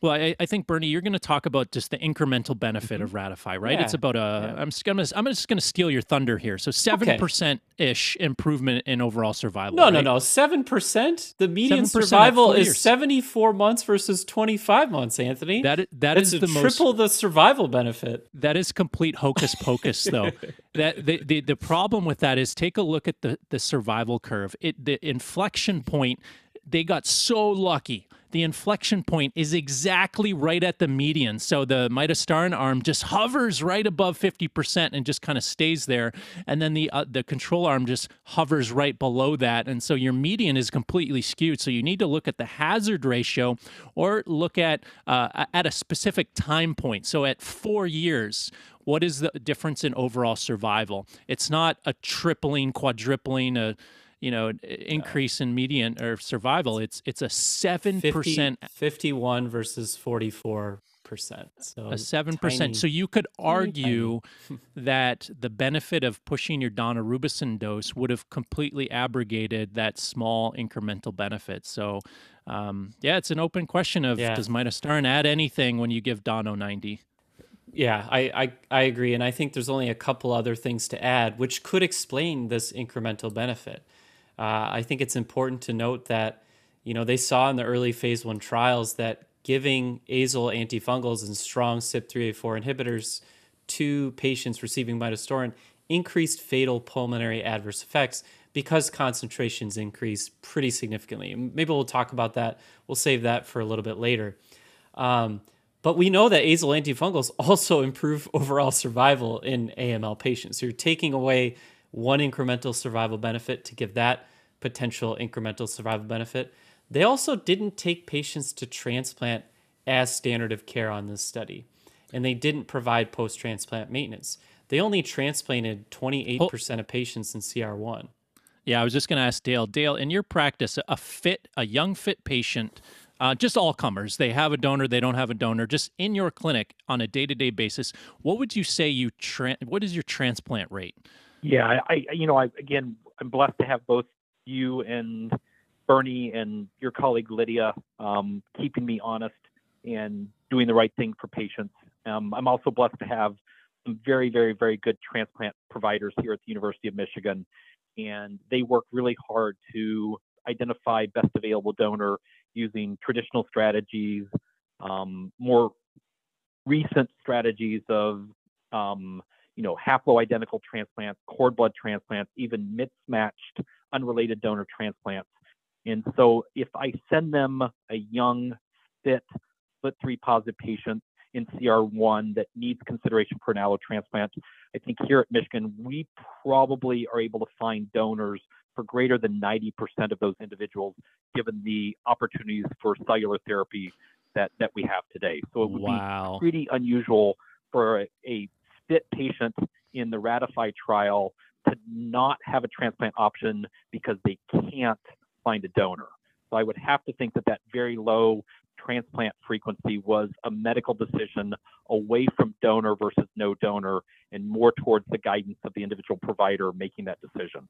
well, I, I, think Bernie, you're going to talk about just the incremental benefit mm-hmm. of Ratify, right? Yeah. It's about a. I'm just going to. I'm just going to steal your thunder here. So seven percent ish improvement in overall survival. No, right? no, no. Seven percent. The median survival is 74 months versus 25 months. Anthony, that is, that That's is the triple most, the survival benefit. That is complete hocus pocus, though. that the, the the problem with that is take a look at the the survival curve. It the inflection point. They got so lucky the inflection point is exactly right at the median. So the midostaurin arm just hovers right above 50% and just kind of stays there. And then the uh, the control arm just hovers right below that. And so your median is completely skewed. So you need to look at the hazard ratio or look at uh, at a specific time point. So at four years, what is the difference in overall survival? It's not a tripling, quadrupling, a you know increase in median or survival it's it's a 7% 51 versus 44 percent so a 7% tiny, so you could argue that the benefit of pushing your daunorubicin dose would have completely abrogated that small incremental benefit so um, yeah it's an open question of yeah. does midostaurin add anything when you give dauno 90 yeah, I, I, I agree. And I think there's only a couple other things to add, which could explain this incremental benefit. Uh, I think it's important to note that you know they saw in the early phase one trials that giving azole antifungals and strong CYP3A4 inhibitors to patients receiving midostaurin increased fatal pulmonary adverse effects because concentrations increased pretty significantly. Maybe we'll talk about that. We'll save that for a little bit later. Um, but we know that azole antifungals also improve overall survival in AML patients. So you're taking away one incremental survival benefit to give that potential incremental survival benefit. They also didn't take patients to transplant as standard of care on this study, and they didn't provide post transplant maintenance. They only transplanted 28% of patients in CR1. Yeah, I was just going to ask Dale. Dale, in your practice, a fit, a young fit patient, uh, just all comers, they have a donor, they don't have a donor, just in your clinic on a day to day basis, what would you say you, tra- what is your transplant rate? Yeah, I, you know, I again, I'm blessed to have both you and Bernie and your colleague Lydia um, keeping me honest and doing the right thing for patients. Um, I'm also blessed to have some very, very, very good transplant providers here at the University of Michigan, and they work really hard to identify best available donor using traditional strategies, um, more recent strategies of um, you know, haploidentical transplants, cord blood transplants, even mismatched unrelated donor transplants. And so if I send them a young, fit, FLT3 positive patient in CR1 that needs consideration for an allo transplant, I think here at Michigan, we probably are able to find donors for greater than 90% of those individuals, given the opportunities for cellular therapy that, that we have today. So it would wow. be pretty unusual for a, a fit patient in the Ratify trial to not have a transplant option because they can't find a donor. So I would have to think that that very low transplant frequency was a medical decision away from donor versus no donor and more towards the guidance of the individual provider making that decision.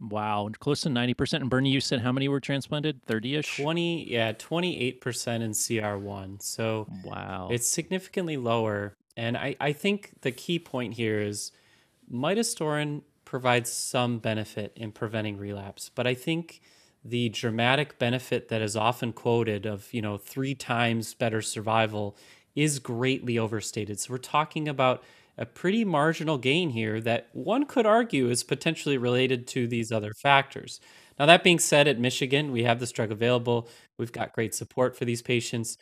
Wow, close to 90%. And Bernie, you said how many were transplanted? 30 ish? 20, yeah, 28% in CR1. So wow, it's significantly lower. And I, I think the key point here is midostaurin provides some benefit in preventing relapse, but I think the dramatic benefit that is often quoted of, you know, three times better survival is greatly overstated. So we're talking about a pretty marginal gain here that one could argue is potentially related to these other factors. Now, that being said, at Michigan, we have this drug available. We've got great support for these patients.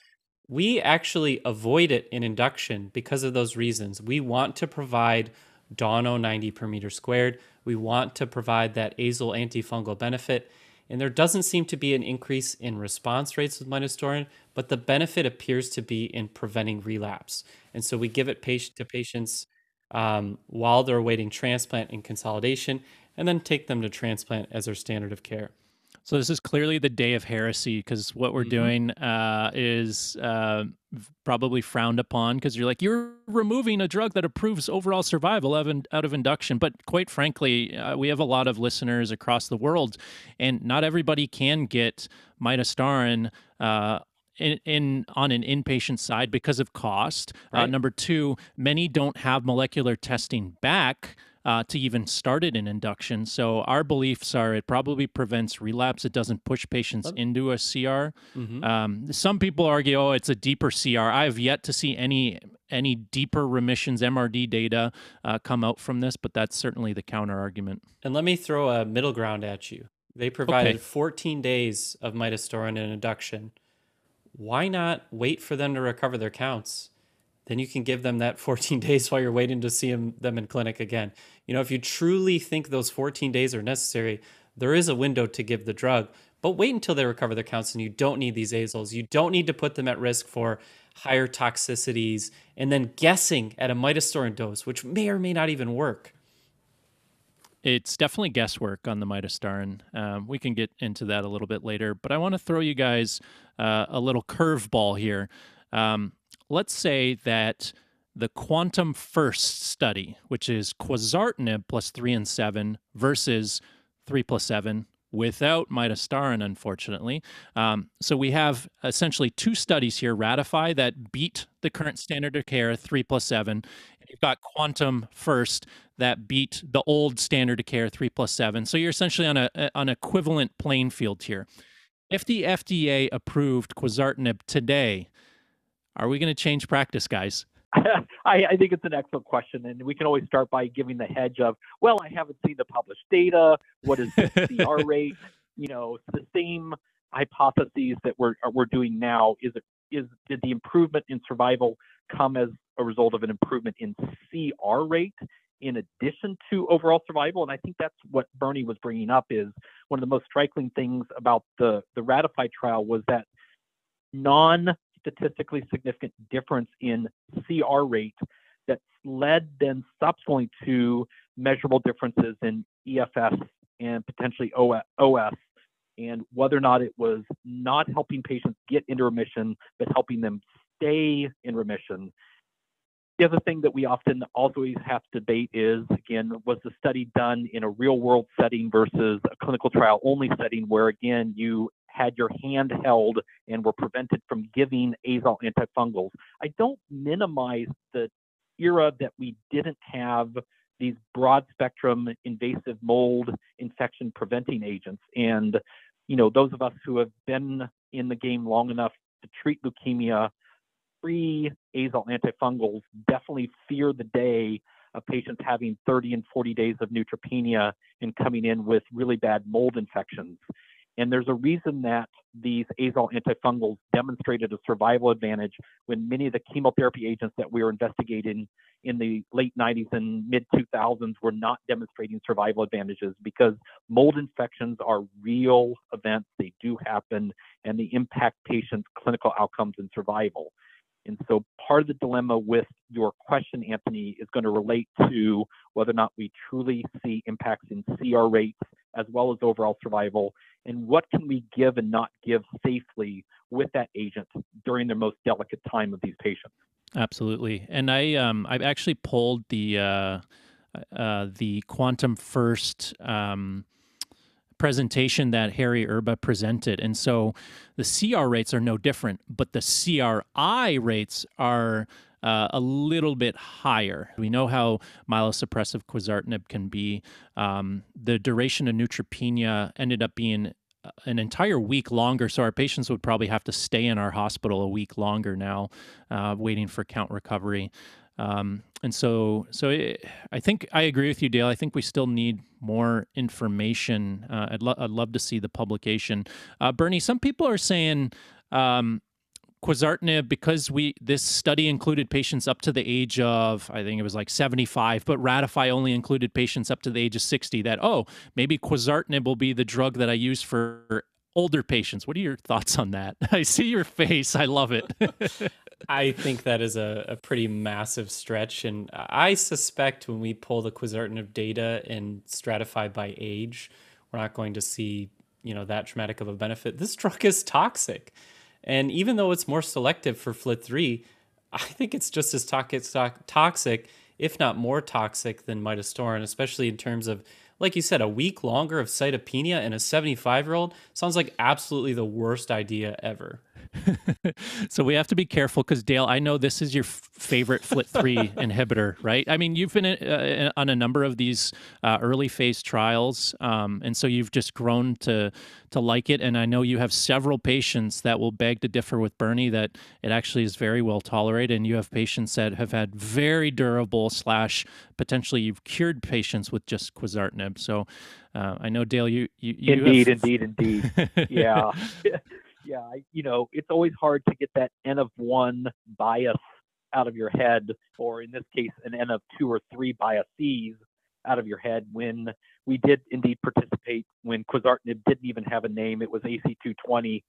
We actually avoid it in induction because of those reasons. We want to provide Dauno 90 per meter squared. We want to provide that azole antifungal benefit. And there doesn't seem to be an increase in response rates with midostaurin, but the benefit appears to be in preventing relapse. And so we give it patient to patients um, while they're awaiting transplant and consolidation, and then take them to transplant as their standard of care. So this is clearly the day of heresy because what we're mm-hmm. doing uh, is uh, probably frowned upon because you're like you're removing a drug that improves overall survival out of, out of induction. But quite frankly, uh, we have a lot of listeners across the world, and not everybody can get midostaurin uh, in, in, on an inpatient side because of cost. Uh, right. Uh, number two, many don't have molecular testing back uh, to even start it in induction. So our beliefs are it probably prevents relapse. It doesn't push patients into a CR. Mm-hmm. Um, some people argue, oh, it's a deeper CR. I have yet to see any any deeper remissions MRD data uh, come out from this, but that's certainly the counter argument. And let me throw a middle ground at you. They provided okay. 14 days of midostaurin in induction. Why not wait for them to recover their counts? Then you can give them that 14 days while you're waiting to see them, them in clinic again. You know, if you truly think those 14 days are necessary, there is a window to give the drug, but wait until they recover their counts and you don't need these azoles. You don't need to put them at risk for higher toxicities and then guessing at a midostaurin dose, which may or may not even work. It's definitely guesswork on the midostaurin. Um, we can get into that a little bit later, but I want to throw you guys uh, a little curveball here. Um, let's say that the quantum first study, which is quizartinib plus three and seven versus three plus seven without midostaurin, unfortunately. Um, so we have essentially two studies here ratify that beat the current standard of care, three plus seven. And you've got quantum first that beat the old standard of care, three plus seven. So you're essentially on a an equivalent playing field here. If the FDA approved quizartinib today, are we going to change practice, guys? I, I, think it's an excellent question, and we can always start by giving the hedge of, well, I haven't seen the published data. What is the CR rate? You know, the same hypotheses that we're uh, we're doing now. Is it is did the improvement in survival come as a result of an improvement in CR rate in addition to overall survival? And I think that's what Bernie was bringing up. Is one of the most striking things about the the Ratify trial was that non statistically significant difference in CR rate that led then subsequently to measurable differences in EFS and potentially OS, and whether or not it was not helping patients get into remission, but helping them stay in remission. The other thing that we often always have to debate is again, was the study done in a real world setting versus a clinical trial only setting where again you had your hand held and were prevented from giving azole antifungals. I don't minimize the era that we didn't have these broad spectrum invasive mold infection preventing agents. And, you know, those of us who have been in the game long enough to treat leukemia pre azole antifungals definitely fear the day of patients having 30 and 40 days of neutropenia and coming in with really bad mold infections. And there's a reason that these azole antifungals demonstrated a survival advantage when many of the chemotherapy agents that we were investigating in the late 90s and mid 2000s were not demonstrating survival advantages because mold infections are real events. They do happen and they impact patients' clinical outcomes and survival. And so part of the dilemma with your question, Anthony, is going to relate to whether or not we truly see impacts in CR rates as well as overall survival, and what can we give and not give safely with that agent during the most delicate time of these patients. Absolutely, and I um, I've actually pulled the uh, uh, the quantum first. Um, presentation that Harry Erba presented. And so the CR rates are no different, but the CRI rates are uh, a little bit higher. We know how myelosuppressive quizartinib can be. Um, the duration of neutropenia ended up being uh, an entire week longer. So our patients would probably have to stay in our hospital a week longer now, uh, waiting for count recovery. Um, and so, so it, I think I agree with you, Dale. I think we still need more information. Uh, I'd, lo- I'd love to see the publication. Uh, Bernie, some people are saying um, quizartinib because we this study included patients up to the age of I think it was like 75, but Ratify only included patients up to the age of 60. That oh maybe quizartinib will be the drug that I use for older patients. What are your thoughts on that? I see your face. I love it. I think that is a, a pretty massive stretch. And I suspect when we pull the quizartinib data and stratify by age, we're not going to see, you know, that dramatic of a benefit. This drug is toxic. And even though it's more selective for FLT3, I think it's just as toxic, if not more toxic than midostaurin, especially in terms of, like you said, a week longer of cytopenia in a 75 year old sounds like absolutely the worst idea ever. so we have to be careful because Dale, I know this is your f- favorite FLT3 inhibitor, right? I mean, you've been uh, on a number of these uh, early phase trials, um, and so you've just grown to to like it. And I know you have several patients that will beg to differ with Bernie that it actually is very well tolerated, and you have patients that have had very durable slash potentially you've cured patients with just quizartinib. So uh, I know Dale, you you, you indeed, have... indeed, indeed, yeah. Yeah, I, you know, it's always hard to get that N of one bias out of your head, or in this case, an N of two or three biases out of your head when we did indeed participate when quizartinib didn't even have a name. It was AC220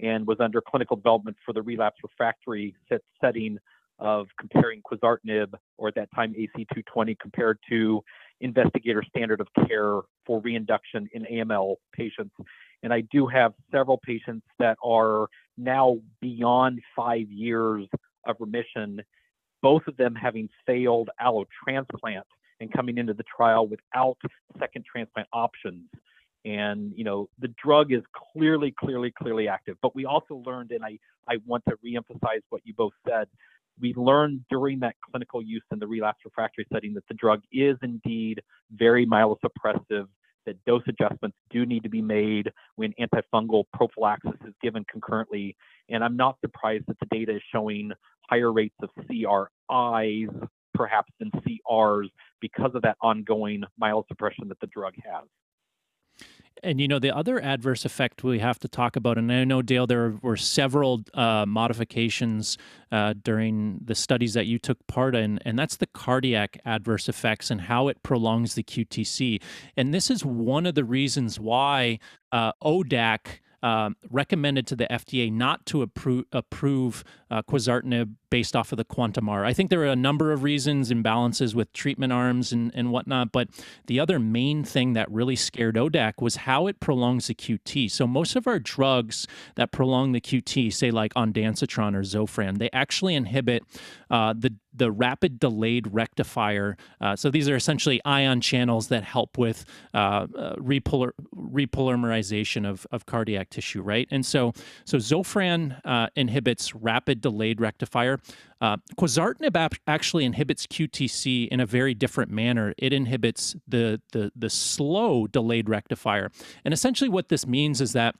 and was under clinical development for the relapse refractory set setting of comparing quizartinib, or at that time AC220, compared to investigator standard of care for reinduction in AML patients. And I do have several patients that are now beyond five years of remission, both of them having failed allo transplant and coming into the trial without second transplant options. And you know the drug is clearly, clearly, clearly active. But we also learned, and I, I want to reemphasize what you both said. We learned during that clinical use in the relapse refractory setting that the drug is indeed very myelosuppressive that dose adjustments do need to be made when antifungal prophylaxis is given concurrently. And I'm not surprised that the data is showing higher rates of CRIs, perhaps than CRs, because of that ongoing myelosuppression that the drug has. And you know, the other adverse effect we have to talk about, and I know, Dale, there were several uh, modifications uh, during the studies that you took part in, and that's the cardiac adverse effects and how it prolongs the QTC. And this is one of the reasons why uh, ODAC um, recommended to the FDA not to appro- approve uh, quizartinib based off of the QuANTUM-R. I think there are a number of reasons, imbalances with treatment arms and, and whatnot, but the other main thing that really scared ODAC was how it prolongs the QT. So most of our drugs that prolong the QT, say like ondansetron or Zofran, they actually inhibit uh, the the rapid delayed rectifier. Uh, so these are essentially ion channels that help with uh, uh, repolar, repolymerization of, of cardiac tissue, right? And so, so Zofran uh, inhibits rapid delayed rectifier. Uh, quizartinib actually inhibits QTC in a very different manner. It inhibits the, the, the slow delayed rectifier. And essentially what this means is that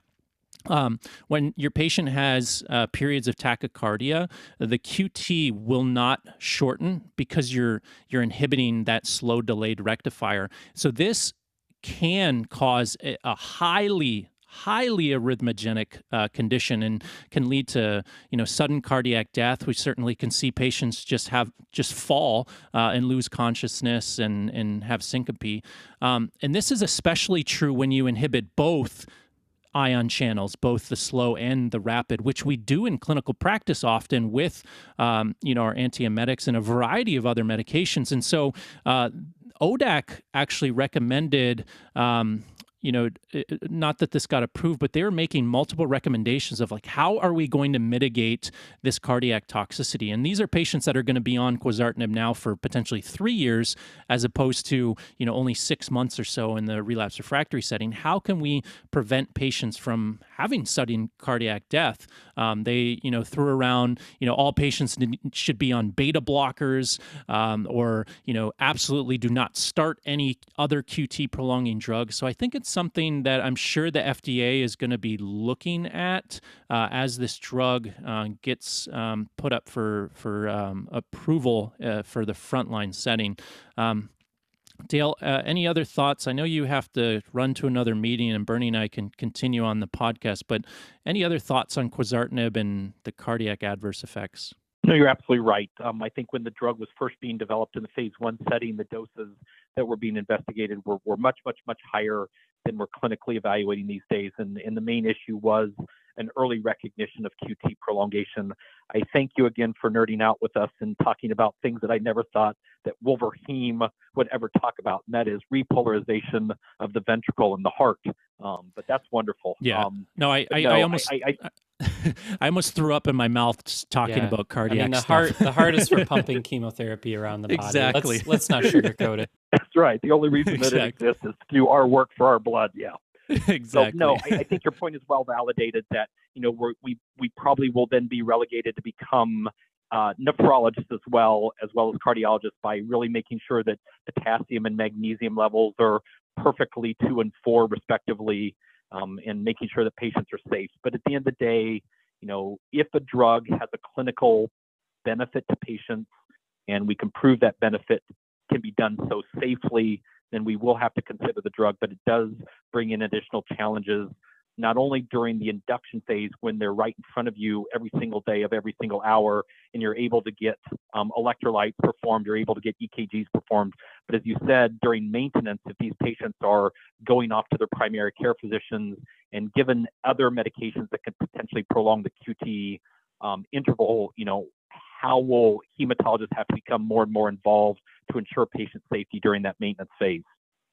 um, when your patient has uh, periods of tachycardia, the QT will not shorten because you're you're inhibiting that slow delayed rectifier. So this can cause a, highly highly arrhythmogenic uh, condition and can lead to you know sudden cardiac death. We certainly can see patients just have just fall uh, and lose consciousness and and have syncope. Um, and this is especially true when you inhibit both ion channels, both the slow and the rapid, which we do in clinical practice often with, um, you know, our antiemetics and a variety of other medications. And so, uh, ODAC actually recommended um, you know, not that this got approved, but they were making multiple recommendations of like, how are we going to mitigate this cardiac toxicity? And these are patients that are going to be on quizartinib now for potentially three years, as opposed to, you know, only six months or so in the relapse refractory setting. How can we prevent patients from having sudden cardiac death. Um, they, you know, threw around, you know, all patients should be on beta blockers, um, or you know, absolutely do not start any other QT prolonging drugs. So I think it's something that I'm sure the FDA is going to be looking at uh, as this drug uh, gets um, put up for for um, approval uh, for the frontline setting. Um, Dale, uh, any other thoughts? I know you have to run to another meeting, and Bernie and I can continue on the podcast. But any other thoughts on quizartinib and the cardiac adverse effects? No, you're absolutely right. Um, I think when the drug was first being developed in the phase one setting, the doses that were being investigated were, were much, much, much higher than we're clinically evaluating these days. And, and the main issue was an early recognition of QT prolongation. I thank you again for nerding out with us and talking about things that I never thought that Wolverheme would ever talk about, and that is repolarization of the ventricle and the heart. Um, but that's wonderful. Yeah. Um, no, I, I, no, I almost. I, I, I, almost threw up in my mouth just talking yeah. about cardiac. I mean, the stuff. heart, the heart is for pumping chemotherapy around the body. Exactly. Let's, let's not sugarcoat it. That's right. The only reason exactly. that it exists is to do our work for our blood. Yeah. exactly. So, no, I, I, think your point is well validated. That you know we're, we we probably will then be relegated to become uh, nephrologists as well as well as cardiologists by really making sure that potassium and magnesium levels are perfectly two and four respectively, um, and making sure that patients are safe. But at the end of the day, you know, if a drug has a clinical benefit to patients and we can prove that benefit can be done so safely then we will have to consider the drug, but it does bring in additional challenges, not only during the induction phase when they're right in front of you every single day of every single hour, and you're able to get um, electrolytes performed, you're able to get EKGs performed, but as you said, during maintenance, if these patients are going off to their primary care physicians and given other medications that could potentially prolong the QT um, interval, you know, how will hematologists have to become more and more involved to ensure patient safety during that maintenance phase?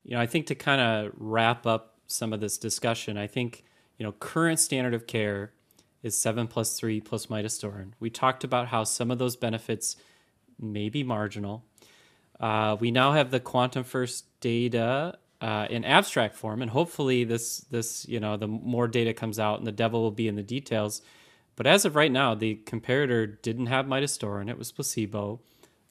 You know, I think to kind of wrap up some of this discussion, I think, you know, current standard of care is 7 plus 3 plus midostaurin. We talked about how some of those benefits may be marginal. Uh, we now have the quantum first data uh, in abstract form, and hopefully this this you know the more data comes out, and the devil will be in the details but as of right now, the comparator didn't have midostaurin, it was placebo.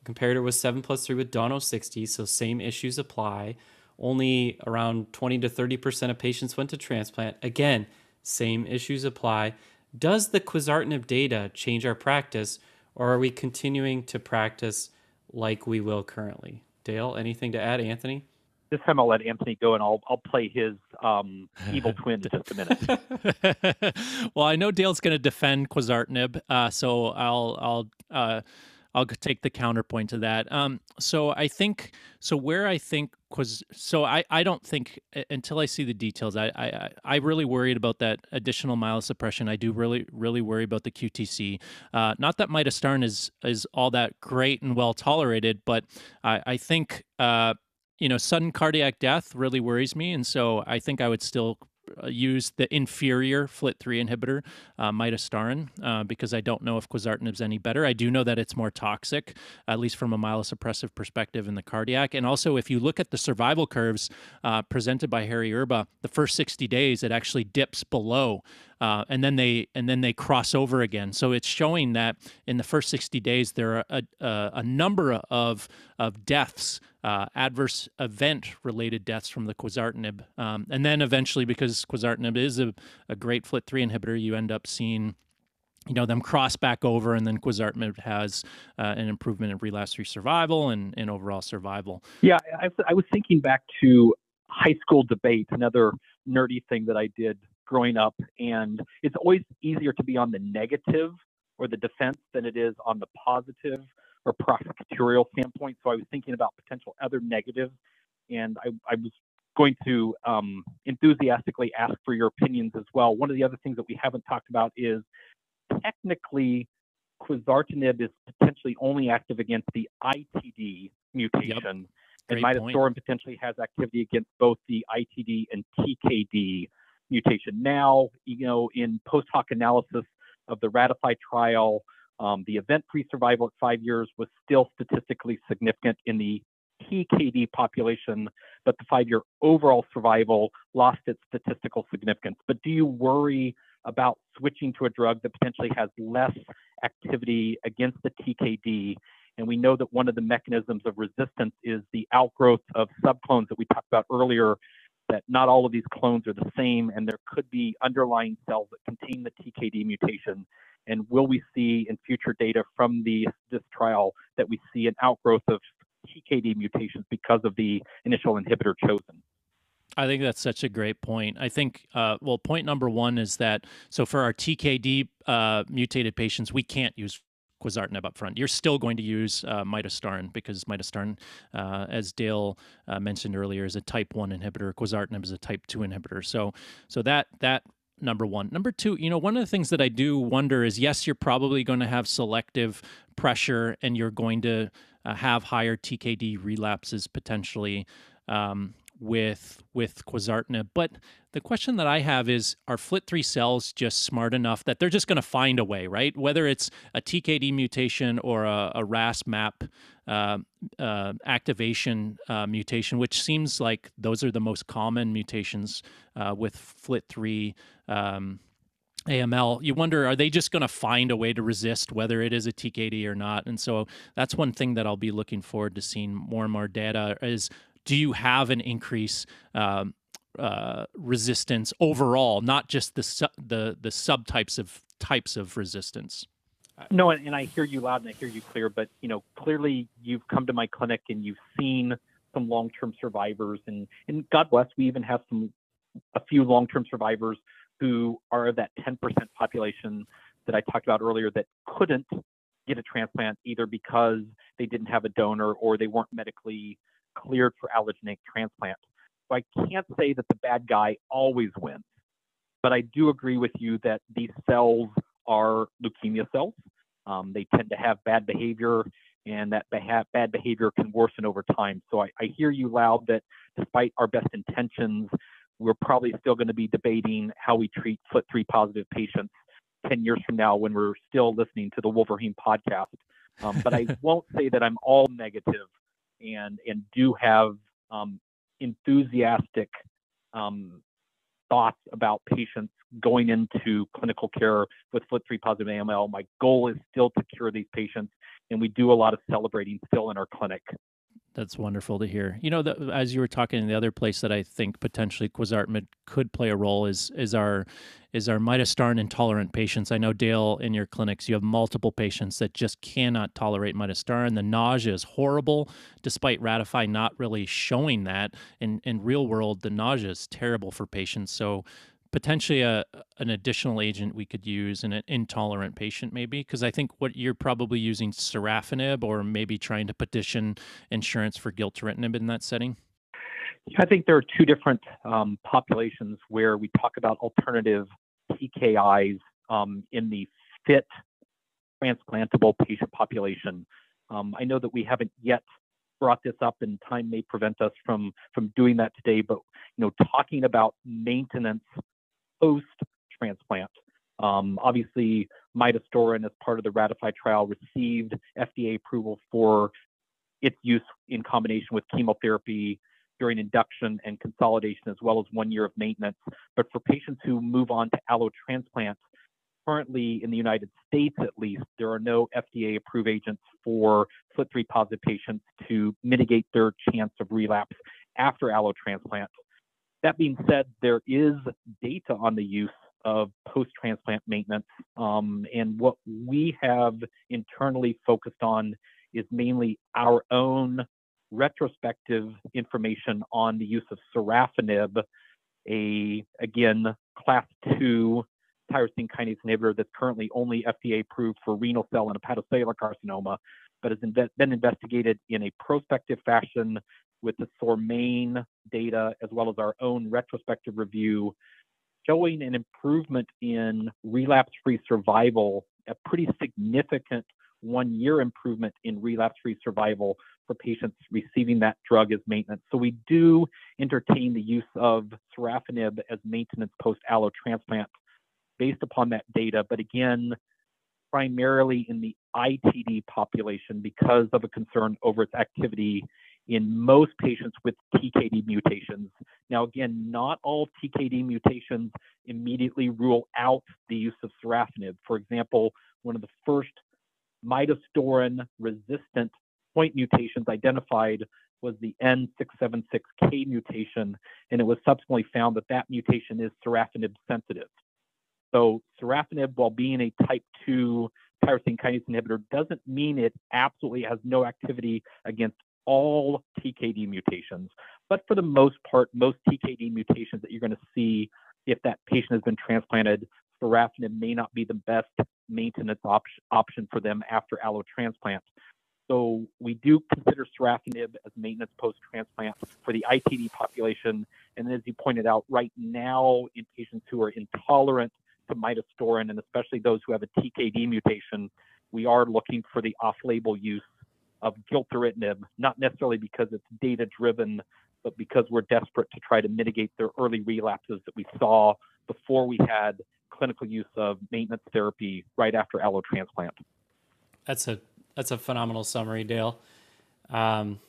The comparator was 7 plus 3 with Dauno 60, so same issues apply. Only around 20 to 30% of patients went to transplant. Again, same issues apply. Does the quizartinib data change our practice, or are we continuing to practice like we will currently? Dale, anything to add, Anthony? this time I'll let Anthony go and I'll I'll play his um, evil twin in just a minute. well, I know Dale's going to defend Quizartinib, uh, so I'll I'll uh, I'll take the counterpoint to that. Um, so I think so where I think Quiz so I, I don't think until I see the details I, I I really worried about that additional myelosuppression. I do really really worry about the QTC. Uh, not that midostaurin is is all that great and well tolerated, but I I think. Uh, you know, sudden cardiac death really worries me, and so I think I would still use the inferior FLT3 inhibitor, uh, midostaurin, uh, because I don't know if quizartinib is any better. I do know that it's more toxic, at least from a myelosuppressive perspective in the cardiac. And also, if you look at the survival curves uh, presented by Harry Erba, the first 60 days it actually dips below uh, and then they and then they cross over again. So it's showing that in the first 60 days there are a, a, a number of of deaths, uh, adverse event related deaths from the quizartinib, um, and then eventually because quizartinib is a, a great FLT3 inhibitor, you end up seeing you know them cross back over and then quizartinib has uh, an improvement in relapse-free survival and, and overall survival yeah I, I, was thinking back to high school debate another nerdy thing that i did growing up. And it's always easier to be on the negative or the defense than it is on the positive or prosecutorial standpoint. So I was thinking about potential other negatives, and I, I was going to um, enthusiastically ask for your opinions as well. One of the other things that we haven't talked about is technically quizartinib is potentially only active against the ITD mutation. Yep. and midostaurin potentially has activity against both the ITD and TKD mutation. Now, you know, in post hoc analysis of the Ratify trial, um, the event-free survival at five years was still statistically significant in the TKD population, but the five year overall survival lost its statistical significance. But do you worry about switching to a drug that potentially has less activity against the TKD? And we know that one of the mechanisms of resistance is the outgrowth of subclones that we talked about earlier, that not all of these clones are the same, and there could be underlying cells that contain the TKD mutation. And will we see in future data from the, this trial that we see an outgrowth of TKD mutations because of the initial inhibitor chosen? I think that's such a great point. I think, uh, well, point number one is that so for our TKD uh, mutated patients, we can't use quizartinib up front. You're still going to use uh, midostaurin because midostaurin, uh, as Dale uh, mentioned earlier, is a type one inhibitor. Quizartinib is a type two inhibitor. So, so that that number one. Number two, you know, one of the things that I do wonder is yes, you're probably going to have selective pressure and you're going to uh, have higher TKD relapses potentially. Um, with with quizartinib. But the question that I have is: Are FLT3 cells just smart enough that they're just going to find a way, right? Whether it's a TKD mutation or a, a RAS MAP uh, uh, activation uh, mutation, which seems like those are the most common mutations uh, with FLT3. Um, AML, you wonder, are they just going to find a way to resist whether it is a TKD or not? And so that's one thing that I'll be looking forward to seeing more and more data is do you have an increase um, uh, resistance overall, not just the su- the the subtypes of types of resistance? No, and, and I hear you loud and I hear you clear, but you know clearly you've come to my clinic and you've seen some long-term survivors, and and God bless, we even have some a few long-term survivors who are of that 10% population that I talked about earlier that couldn't get a transplant either because they didn't have a donor or they weren't medically cleared for allogeneic transplant. So I can't say that the bad guy always wins, but I do agree with you that these cells are leukemia cells. Um, they tend to have bad behavior, and that beha- bad behavior can worsen over time. So I, I hear you loud that despite our best intentions, we're probably still going to be debating how we treat FLT3 positive patients 10 years from now when we're still listening to the Wolverine podcast. Um, but I won't say that I'm all negative and and do have um, enthusiastic um, thoughts about patients going into clinical care with FLT3 positive AML. My goal is still to cure these patients, and we do a lot of celebrating still in our clinic that's wonderful to hear. You know, the, as you were talking, the other place that I think potentially quizartinib could play a role is is our is our midostaurin intolerant patients. I know Dale, in your clinics, you have multiple patients that just cannot tolerate midostaurin. The nausea is horrible, despite Ratify not really showing that. In in real world, the nausea is terrible for patients. So potentially a an additional agent we could use in an intolerant patient maybe? Because i think what you're probably using sorafenib or maybe trying to petition insurance for gilteritinib in that setting? I think there are two different um, populations where we talk about alternative tkis um, in the fit transplantable patient population. Um, i know that we haven't yet brought this up and time may prevent us from from doing that today but you know talking about maintenance post transplant. Um, obviously, midostaurin, as part of the Ratify trial, received FDA approval for its use in combination with chemotherapy during induction and consolidation, as well as one year of maintenance. But for patients who move on to allotransplant, currently in the United States at least, there are no FDA approved agents for FLT3 positive patients to mitigate their chance of relapse after allotransplant. That being said, there is data on the use of post transplant maintenance. Um, and what we have internally focused on is mainly our own retrospective information on the use of sorafenib, a, again, class two tyrosine kinase inhibitor that's currently only FDA approved for renal cell and hepatocellular carcinoma, but has been investigated in a prospective fashion with the SORMAIN data as well as our own retrospective review showing an improvement in relapse-free survival, a pretty significant one-year improvement in relapse-free survival for patients receiving that drug as maintenance. So we do entertain the use of sorafenib as maintenance post-allo transplant based upon that data, but again, primarily in the ITD population because of a concern over its activity in most patients with TKD mutations. Now, again, not all TKD mutations immediately rule out the use of sorafenib. For example, one of the first midostaurin resistant point mutations identified was the N676K mutation, and it was subsequently found that that mutation is sorafenib sensitive. So sorafenib, while being a type 2 tyrosine kinase inhibitor, doesn't mean it absolutely has no activity against all TKD mutations. But for the most part, most TKD mutations that you're going to see if that patient has been transplanted, sorafenib may not be the best maintenance op- option for them after allotransplant. So we do consider sorafenib as maintenance post-transplant for the ITD population. And as you pointed out, right now in patients who are intolerant to midostaurin, and especially those who have a TKD mutation, we are looking for the off-label use of gilteritinib, not necessarily because it's data-driven, but because we're desperate to try to mitigate their early relapses that we saw before we had clinical use of maintenance therapy right after allotransplant. That's a that's a phenomenal summary, Dale. Um,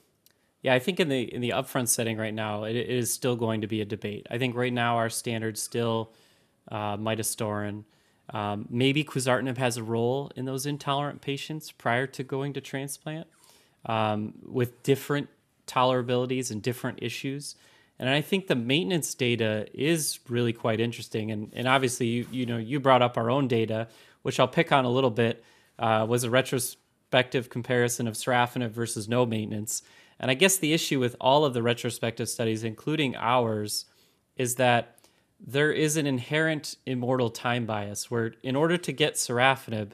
yeah, I think in the in the upfront setting right now, it, it is still going to be a debate. I think right now our standard still uh, midostaurin. Um, maybe quizartinib has a role in those intolerant patients prior to going to transplant um, with different tolerabilities and different issues. And I think the maintenance data is really quite interesting. And, and obviously, you, you know, you brought up our own data, which I'll pick on a little bit, uh, was a retrospective comparison of sorafenib versus no maintenance. And I guess the issue with all of the retrospective studies, including ours, is that there is an inherent immortal time bias where in order to get sorafenib,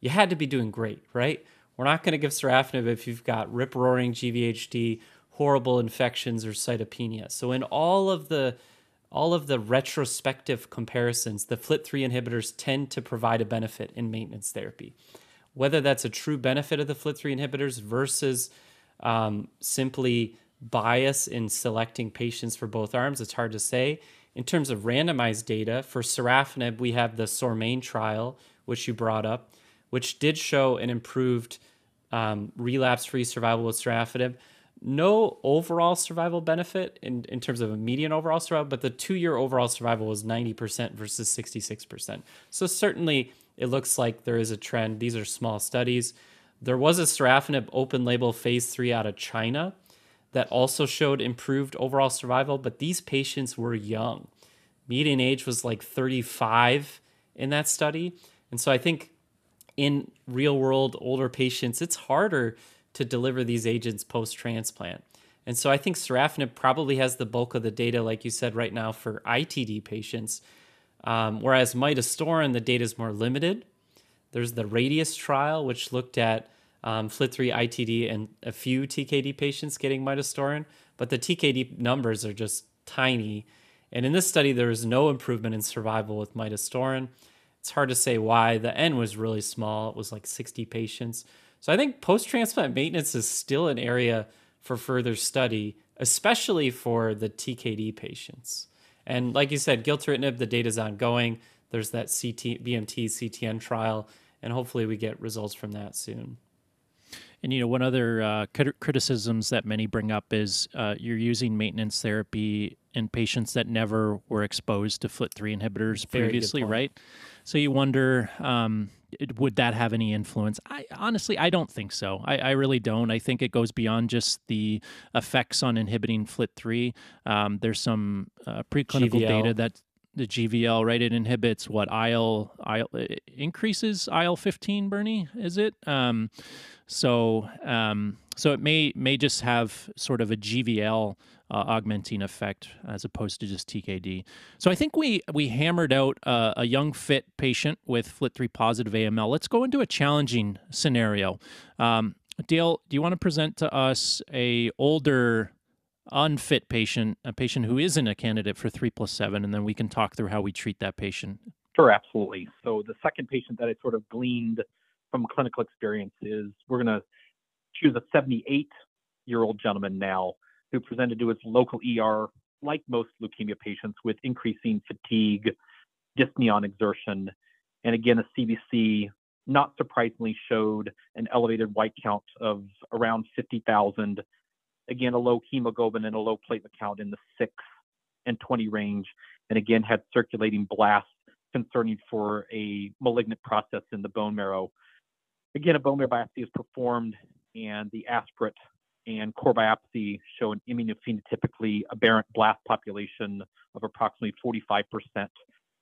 you had to be doing great, right? We're not going to give sorafenib if you've got rip roaring GVHD, horrible infections, or cytopenia. So in all of the all of the retrospective comparisons, the FLT3 inhibitors tend to provide a benefit in maintenance therapy. Whether that's a true benefit of the FLT3 inhibitors versus um, simply bias in selecting patients for both arms, it's hard to say. In terms of randomized data, for sorafenib, we have the SORMAIN trial, which you brought up, which did show an improved um, relapse-free survival with sorafenib. No overall survival benefit in, in terms of a median overall survival, but the two-year overall survival was 90% versus 66%. So certainly it looks like there is a trend. These are small studies. There was a sorafenib open label phase three out of China that also showed improved overall survival, but these patients were young. Median age was like 35 in that study. And so I think in real world older patients, it's harder to deliver these agents post transplant. And so I think sorafenib probably has the bulk of the data, like you said, right now for ITD patients. Um, whereas midostaurin, the data is more limited. There's the RADIUS trial, which looked at um, FLT3 ITD and a few TKD patients getting midostaurin, but the TKD numbers are just tiny. And in this study, there was no improvement in survival with midostaurin. It's hard to say why. The N was really small, it was like 60 patients. So I think post transplant maintenance is still an area for further study, especially for the TKD patients. And like you said, gilteritinib, the data is ongoing. There's that CT, BMT CTN trial, and hopefully we get results from that soon. And you know, one other uh, criticisms that many bring up is uh, you're using maintenance therapy in patients that never were exposed to FLT3 inhibitors Very previously, right? So you wonder, um, would that have any influence? I honestly, I don't think so. I, I, really don't. I think it goes beyond just the effects on inhibiting FLT3. Um, there's some uh, preclinical GVL. data that the GVL, right? It inhibits what IL, IL increases IL fifteen. Bernie, is it? Um, so, um, so it may may just have sort of a GVL uh, augmenting effect as opposed to just TKD. So I think we we hammered out a young fit patient with FLT3 positive AML. Let's go into a challenging scenario. Um, Dale, do you want to present to us a older unfit patient, a patient who isn't a candidate for three plus seven, and then we can talk through how we treat that patient. Sure, absolutely. So the second patient that I sort of gleaned from clinical experience is we're going to choose a 78 year old gentleman now who presented to his local ER, like most leukemia patients, with increasing fatigue, dyspnea on exertion, and again, a CBC not surprisingly showed an elevated white count of around 50,000 again, a low hemoglobin and a low platelet count in the 6 and 20 range, and again had circulating blasts concerning for a malignant process in the bone marrow. Again, a bone marrow biopsy is performed, and the aspirate and core biopsy show an immunophenotypically aberrant blast population of approximately 45%,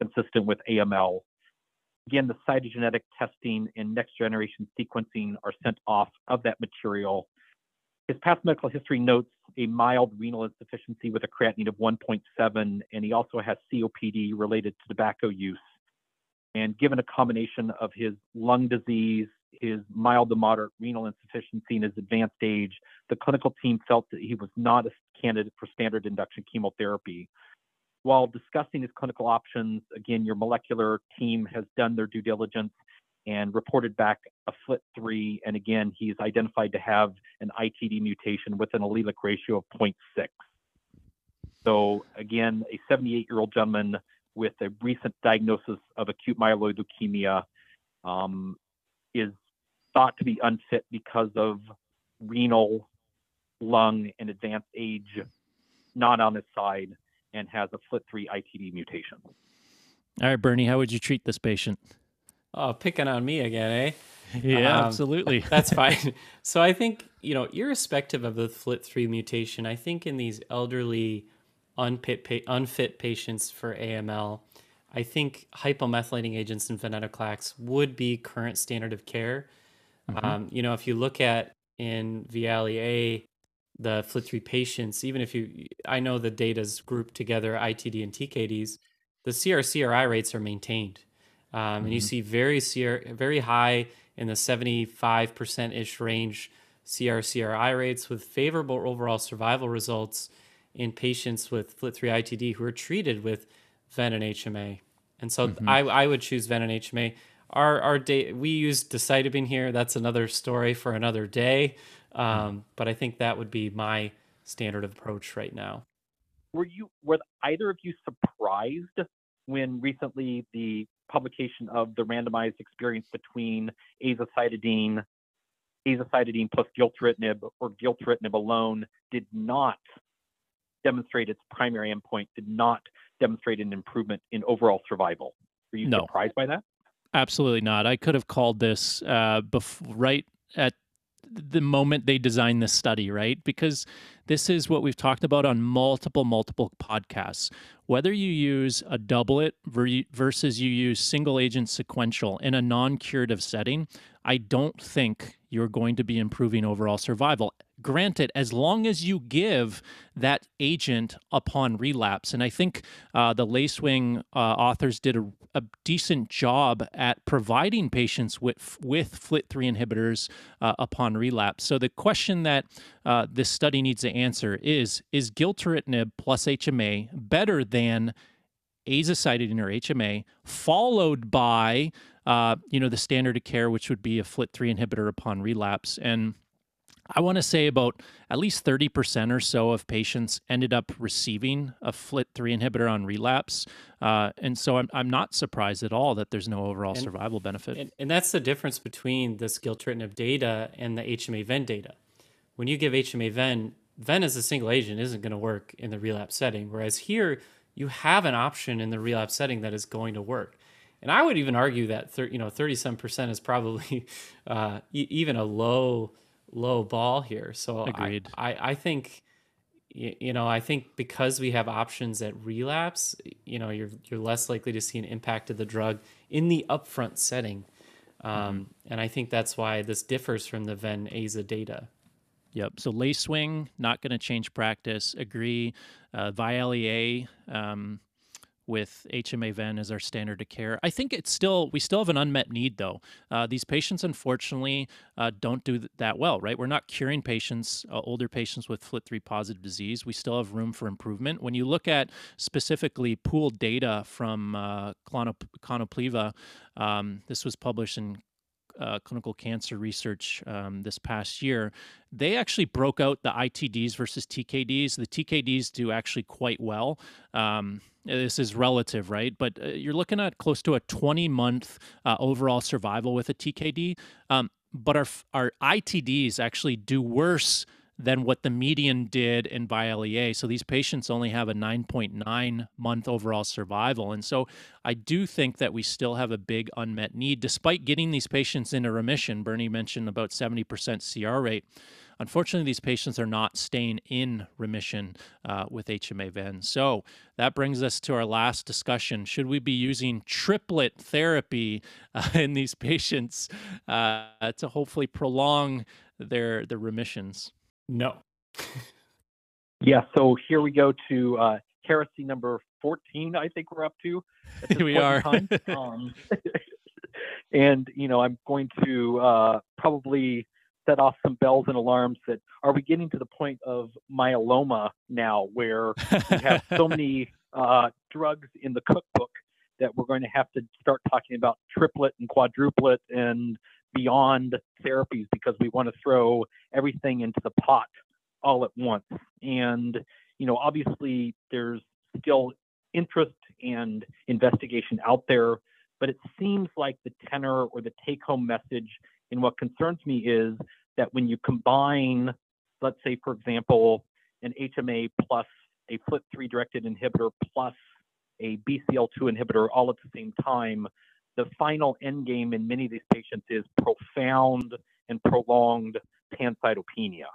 consistent with AML. Again, the cytogenetic testing and next generation sequencing are sent off of that material. His past medical history notes a mild renal insufficiency with a creatinine of 1.7, and he also has COPD related to tobacco use. And given a combination of his lung disease, his mild to moderate renal insufficiency, and his advanced age, the clinical team felt that he was not a candidate for standard induction chemotherapy. While discussing his clinical options, again, your molecular team has done their due diligence and reported back a FLT3, and again, he's identified to have an ITD mutation with an allelic ratio of 0.6. So again, a 78-year-old gentleman with a recent diagnosis of acute myeloid leukemia um, is thought to be unfit because of renal, lung, and advanced age not on his side and has a FLT3 ITD mutation. All right, Bernie, how would you treat this patient? Oh, picking on me again, eh? Yeah, um, absolutely. that's fine. So I think, you know, irrespective of the FLT3 mutation, I think in these elderly, unfit, unfit patients for AML, I think hypomethylating agents and venetoclax would be current standard of care. Mm-hmm. Um, you know, if you look at in VIALE-A, the FLT3 patients, even if you, I know the data's grouped together, ITD and TKDs, the CR/CRI rates are maintained. Um, mm-hmm. And you mm-hmm. see very CR, very high in the 75% ish range CR/CRI rates with favorable overall survival results in patients with FLT3 ITD who are treated with Ven and HMA. And so mm-hmm. I, I would choose Ven and HMA. Our our day we use decitabine here. That's another story for another day. Um, mm-hmm. but I think that would be my standard of approach right now. Were you were either of you surprised when recently the publication of the randomized experience between azacitidine, azacitidine plus gilteritinib or gilteritinib alone did not demonstrate its primary endpoint, did not demonstrate an improvement in overall survival. Were you no. surprised by that? Absolutely not. I could have called this uh, bef- right at the moment they designed this study, right? Because this is what we've talked about on multiple, multiple podcasts. Whether you use a doublet versus you use single agent sequential in a non curative setting, I don't think you're going to be improving overall survival. Granted, as long as you give that agent upon relapse. And I think uh, the Lacewing uh, authors did a, a, decent job at providing patients with, with FLT3 inhibitors uh, upon relapse. So the question that uh, this study needs to answer is Is gilteritinib plus HMA better than azacitidine or HMA, followed by uh, you know, the standard of care, which would be a FLT3 inhibitor upon relapse. And I want to say about at least 30% or so of patients ended up receiving a FLT3 inhibitor on relapse. Uh, and so I'm, I'm not surprised at all that there's no overall and, survival benefit. And, and, that's the difference between this gilteritinib data and the HMA Ven data. When you give HMA Ven, Ven as a single agent isn't going to work in the relapse setting. Whereas here, you have an option in the relapse setting that is going to work. And I would even argue that you know 37 percent is probably uh, e- even a low low ball here. So agreed. I, I, I think you know I think because we have options at relapse, you know you're you're less likely to see an impact of the drug in the upfront setting. Um, mm-hmm. And I think that's why this differs from the Ven Aza data. Yep. So Lacewing, not going to change practice. Agree. Uh, VIALE-A, um, with HMA Ven as our standard of care. I think it's still we still have an unmet need though. Uh, these patients unfortunately uh, don't do that well, right? We're not curing patients, uh, older patients with FLT3 positive disease. We still have room for improvement. When you look at specifically pooled data from uh, Konopleva, um, this was published in uh, clinical cancer research um, this past year, they actually broke out the ITDs versus TKDs. The TKDs do actually quite well. Um, this is relative, right? But uh, you're looking at close to a 20 month uh, overall survival with a TKD. Um, but our our ITDs actually do worse than what the median did in VIALE-A. So these patients only have a 9.9 month overall survival. And so I do think that we still have a big unmet need, despite getting these patients into remission. Bernie mentioned about 70% CR rate. Unfortunately, these patients are not staying in remission uh, with HMA ven. So that brings us to our last discussion. Should we be using triplet therapy uh, in these patients uh, to hopefully prolong their their remissions? No. yeah. So here we go to uh, heresy number 14. I think we're up to. we are. um, and you know, I'm going to uh, probably set off some bells and alarms that are we getting to the point of myeloma now where we have so many uh, drugs in the cookbook that we're going to have to start talking about triplet and quadruplet and beyond therapies because we want to throw everything into the pot all at once. And, you know, obviously there's still interest and investigation out there, but it seems like the tenor or the take home message and what concerns me is that when you combine, let's say, for example, an HMA plus a FLT3 directed inhibitor plus a BCL2 inhibitor all at the same time, the final end game in many of these patients is profound and prolonged pancytopenia.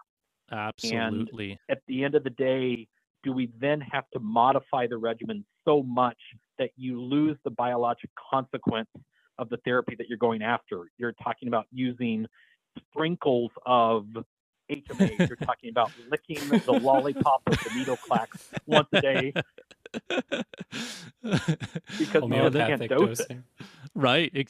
Absolutely. And at the end of the day, do we then have to modify the regimen so much that you lose the biologic consequence of the therapy that you're going after? You're talking about using sprinkles of HMA. You're talking about licking the lollipop of the venetoclax once a day because man can't dose it. Right.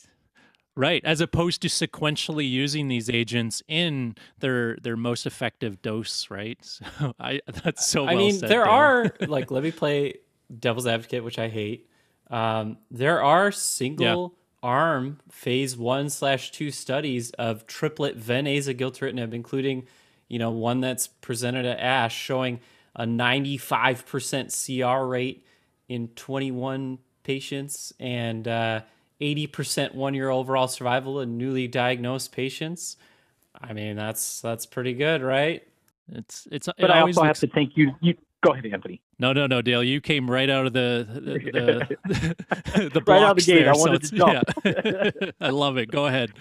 Right, as opposed to sequentially using these agents in their their most effective dose, right? So I that's so. I well mean, said, there Dan. are like let me play devil's advocate, which I hate. Um, there are single yeah. arm phase one slash two studies of triplet ven-aza-gilteritinib, including you know one that's presented at ASH showing a 95% CR rate in 21 patients and uh, 80% one year overall survival in newly diagnosed patients. I mean, that's that's pretty good, right? It's it's. But it I also looks... have to thank you. You go ahead, Anthony. No, no, no, Dale. You came right out of the the the, the right out of the gate. There, I wanted so to jump. Yeah. I love it. Go ahead.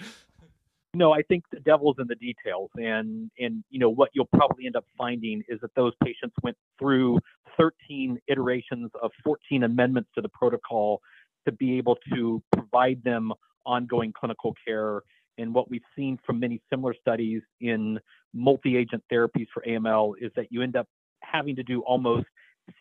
No, I think the devil's in the details, and and you know what you'll probably end up finding is that those patients went through 13 iterations of 14 amendments to the protocol to be able to provide them ongoing clinical care. And what we've seen from many similar studies in multi agent therapies for AML is that you end up having to do almost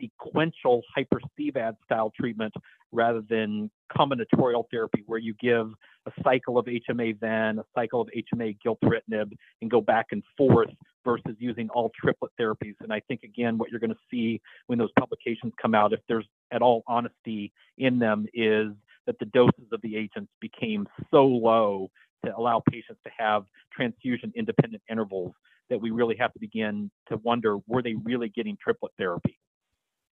sequential hyper CVAD style treatment rather than combinatorial therapy where you give a cycle of HMA then, a cycle of HMA gilteritinib, and go back and forth versus using all triplet therapies. And I think again, what you're going to see when those publications come out, if there's at all honesty in them, is that the doses of the agents became so low to allow patients to have transfusion independent intervals that we really have to begin to wonder were they really getting triplet therapy?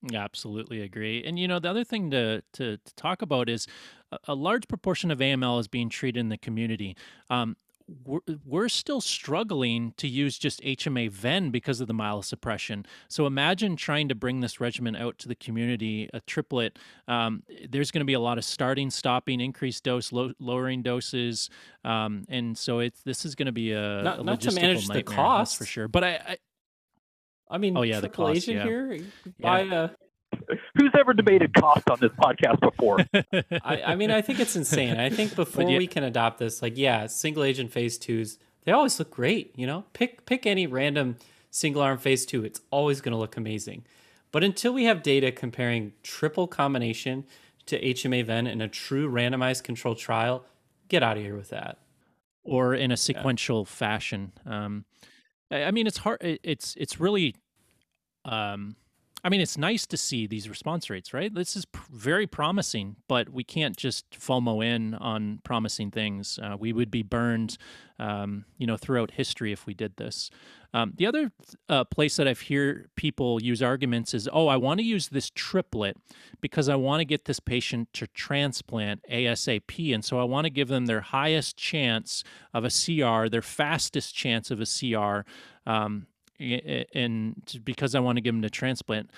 Yeah, absolutely agree. And you know, the other thing to to, to talk about is a, a, large proportion of AML is being treated in the community. Um, we're, we're still struggling to use just HMA ven because of the myelosuppression. So imagine trying to bring this regimen out to the community, a triplet. Um, there's going to be a lot of starting, stopping, increased dose, low, lowering doses, um, and so it's this is going to be a, not, a not to manage the cost for sure. But I, I I mean, oh yeah, the cost, agent yeah. here. Buy yeah. a. Who's ever debated cost on this podcast before? I, I, mean, I think it's insane. I think before yeah. we can adopt this, like, yeah, single agent phase twos, they always look great. You know, pick pick any random single arm phase two, it's always going to look amazing. But until we have data comparing triple combination to HMA ven in a true randomized controlled trial, get out of here with that. Or in a sequential yeah. fashion. Um, I mean, it's hard. It's it's really. Um, I mean, it's nice to see these response rates, right? This is pr- very promising, but we can't just FOMO in on promising things. Uh, we would be burned, um, you know, throughout history if we did this. Um, the other uh, place that I've heard people use arguments is, oh, I want to use this triplet because I want to get this patient to transplant ASAP. And so I want to give them their highest chance of a CR, their fastest chance of a CR. Um, and because I want to give them to transplant.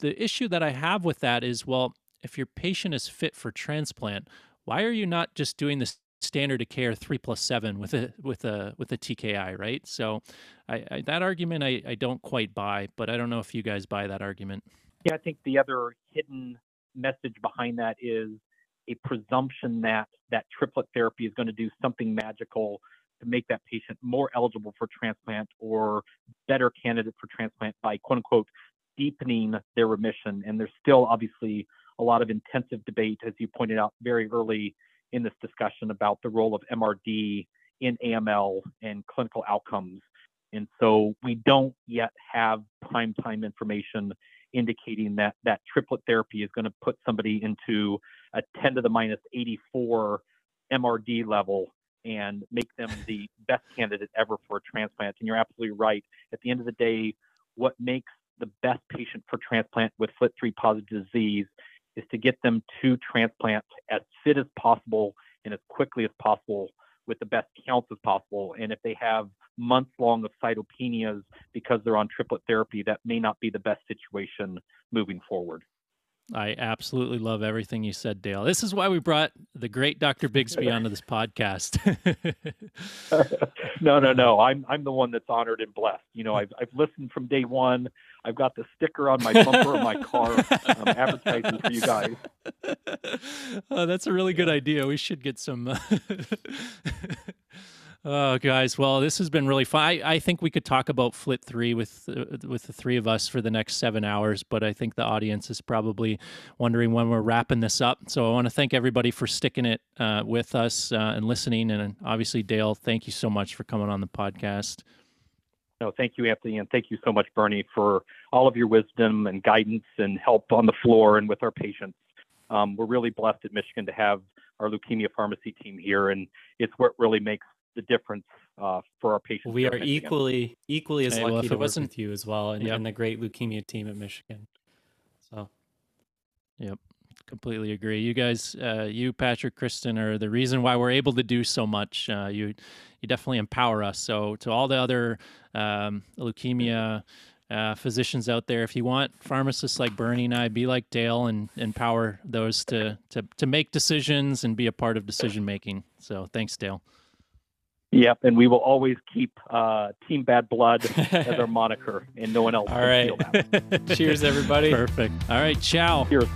The issue that I have with that is, well, if your patient is fit for transplant, why are you not just doing this standard of care three plus seven with a with a with a TKI, right? So, I, I that argument I, I don't quite buy, but I don't know if you guys buy that argument. Yeah, I think the other hidden message behind that is a presumption that that triplet therapy is going to do something magical to make that patient more eligible for transplant or better candidate for transplant by quote unquote deepening their remission. And there's still obviously a lot of intensive debate, as you pointed out very early in this discussion, about the role of MRD in AML and clinical outcomes. And so we don't yet have prime time information indicating that that triplet therapy is going to put somebody into a 10 to the minus 84 MRD level and make them the best candidate ever for a transplant. And you're absolutely right. At the end of the day, what makes the best patient for transplant with FLT3 positive disease is to get them to transplant as fit as possible and as quickly as possible with the best counts as possible. And if they have months long of cytopenias because they're on triplet therapy, that may not be the best situation moving forward. I absolutely love everything you said, Dale. This is why we brought the great Dr. Bixby onto this podcast. no, no, no. I'm I'm the one that's honored and blessed. You know, I've I've listened from day one. I've got the sticker on my bumper of my car um, advertising for you guys. Oh, that's a really good idea. We should get some. Uh... Oh, guys. Well, this has been really fun. I, I think we could talk about FLT3 with uh, with the three of us for the next seven hours, but I think the audience is probably wondering when we're wrapping this up. So I want to thank everybody for sticking it uh, with us uh, and listening. And obviously, Dale, thank you so much for coming on the podcast. No, thank you, Anthony, and thank you so much, Bernie, for all of your wisdom and guidance and help on the floor and with our patients. Um, we're really blessed at Michigan to have our leukemia pharmacy team here, and it's what really makes the difference uh, for our patients. We are equally equally as hey, lucky well, to work with you as well, and, yep. and the great leukemia team at Michigan. So, yep, completely agree. You guys, uh, you Patrick, Kristen, are the reason why we're able to do so much. Uh, you you definitely empower us. So to all the other um, leukemia. Uh, physicians out there, if you want pharmacists like Bernie and I, be like Dale and empower those to to to make decisions and be a part of decision making. So thanks, Dale. Yep, and we will always keep uh, Team Bad Blood as our moniker, and no one else. All right. Cheers, everybody. Perfect. All right. Ciao. Cheers.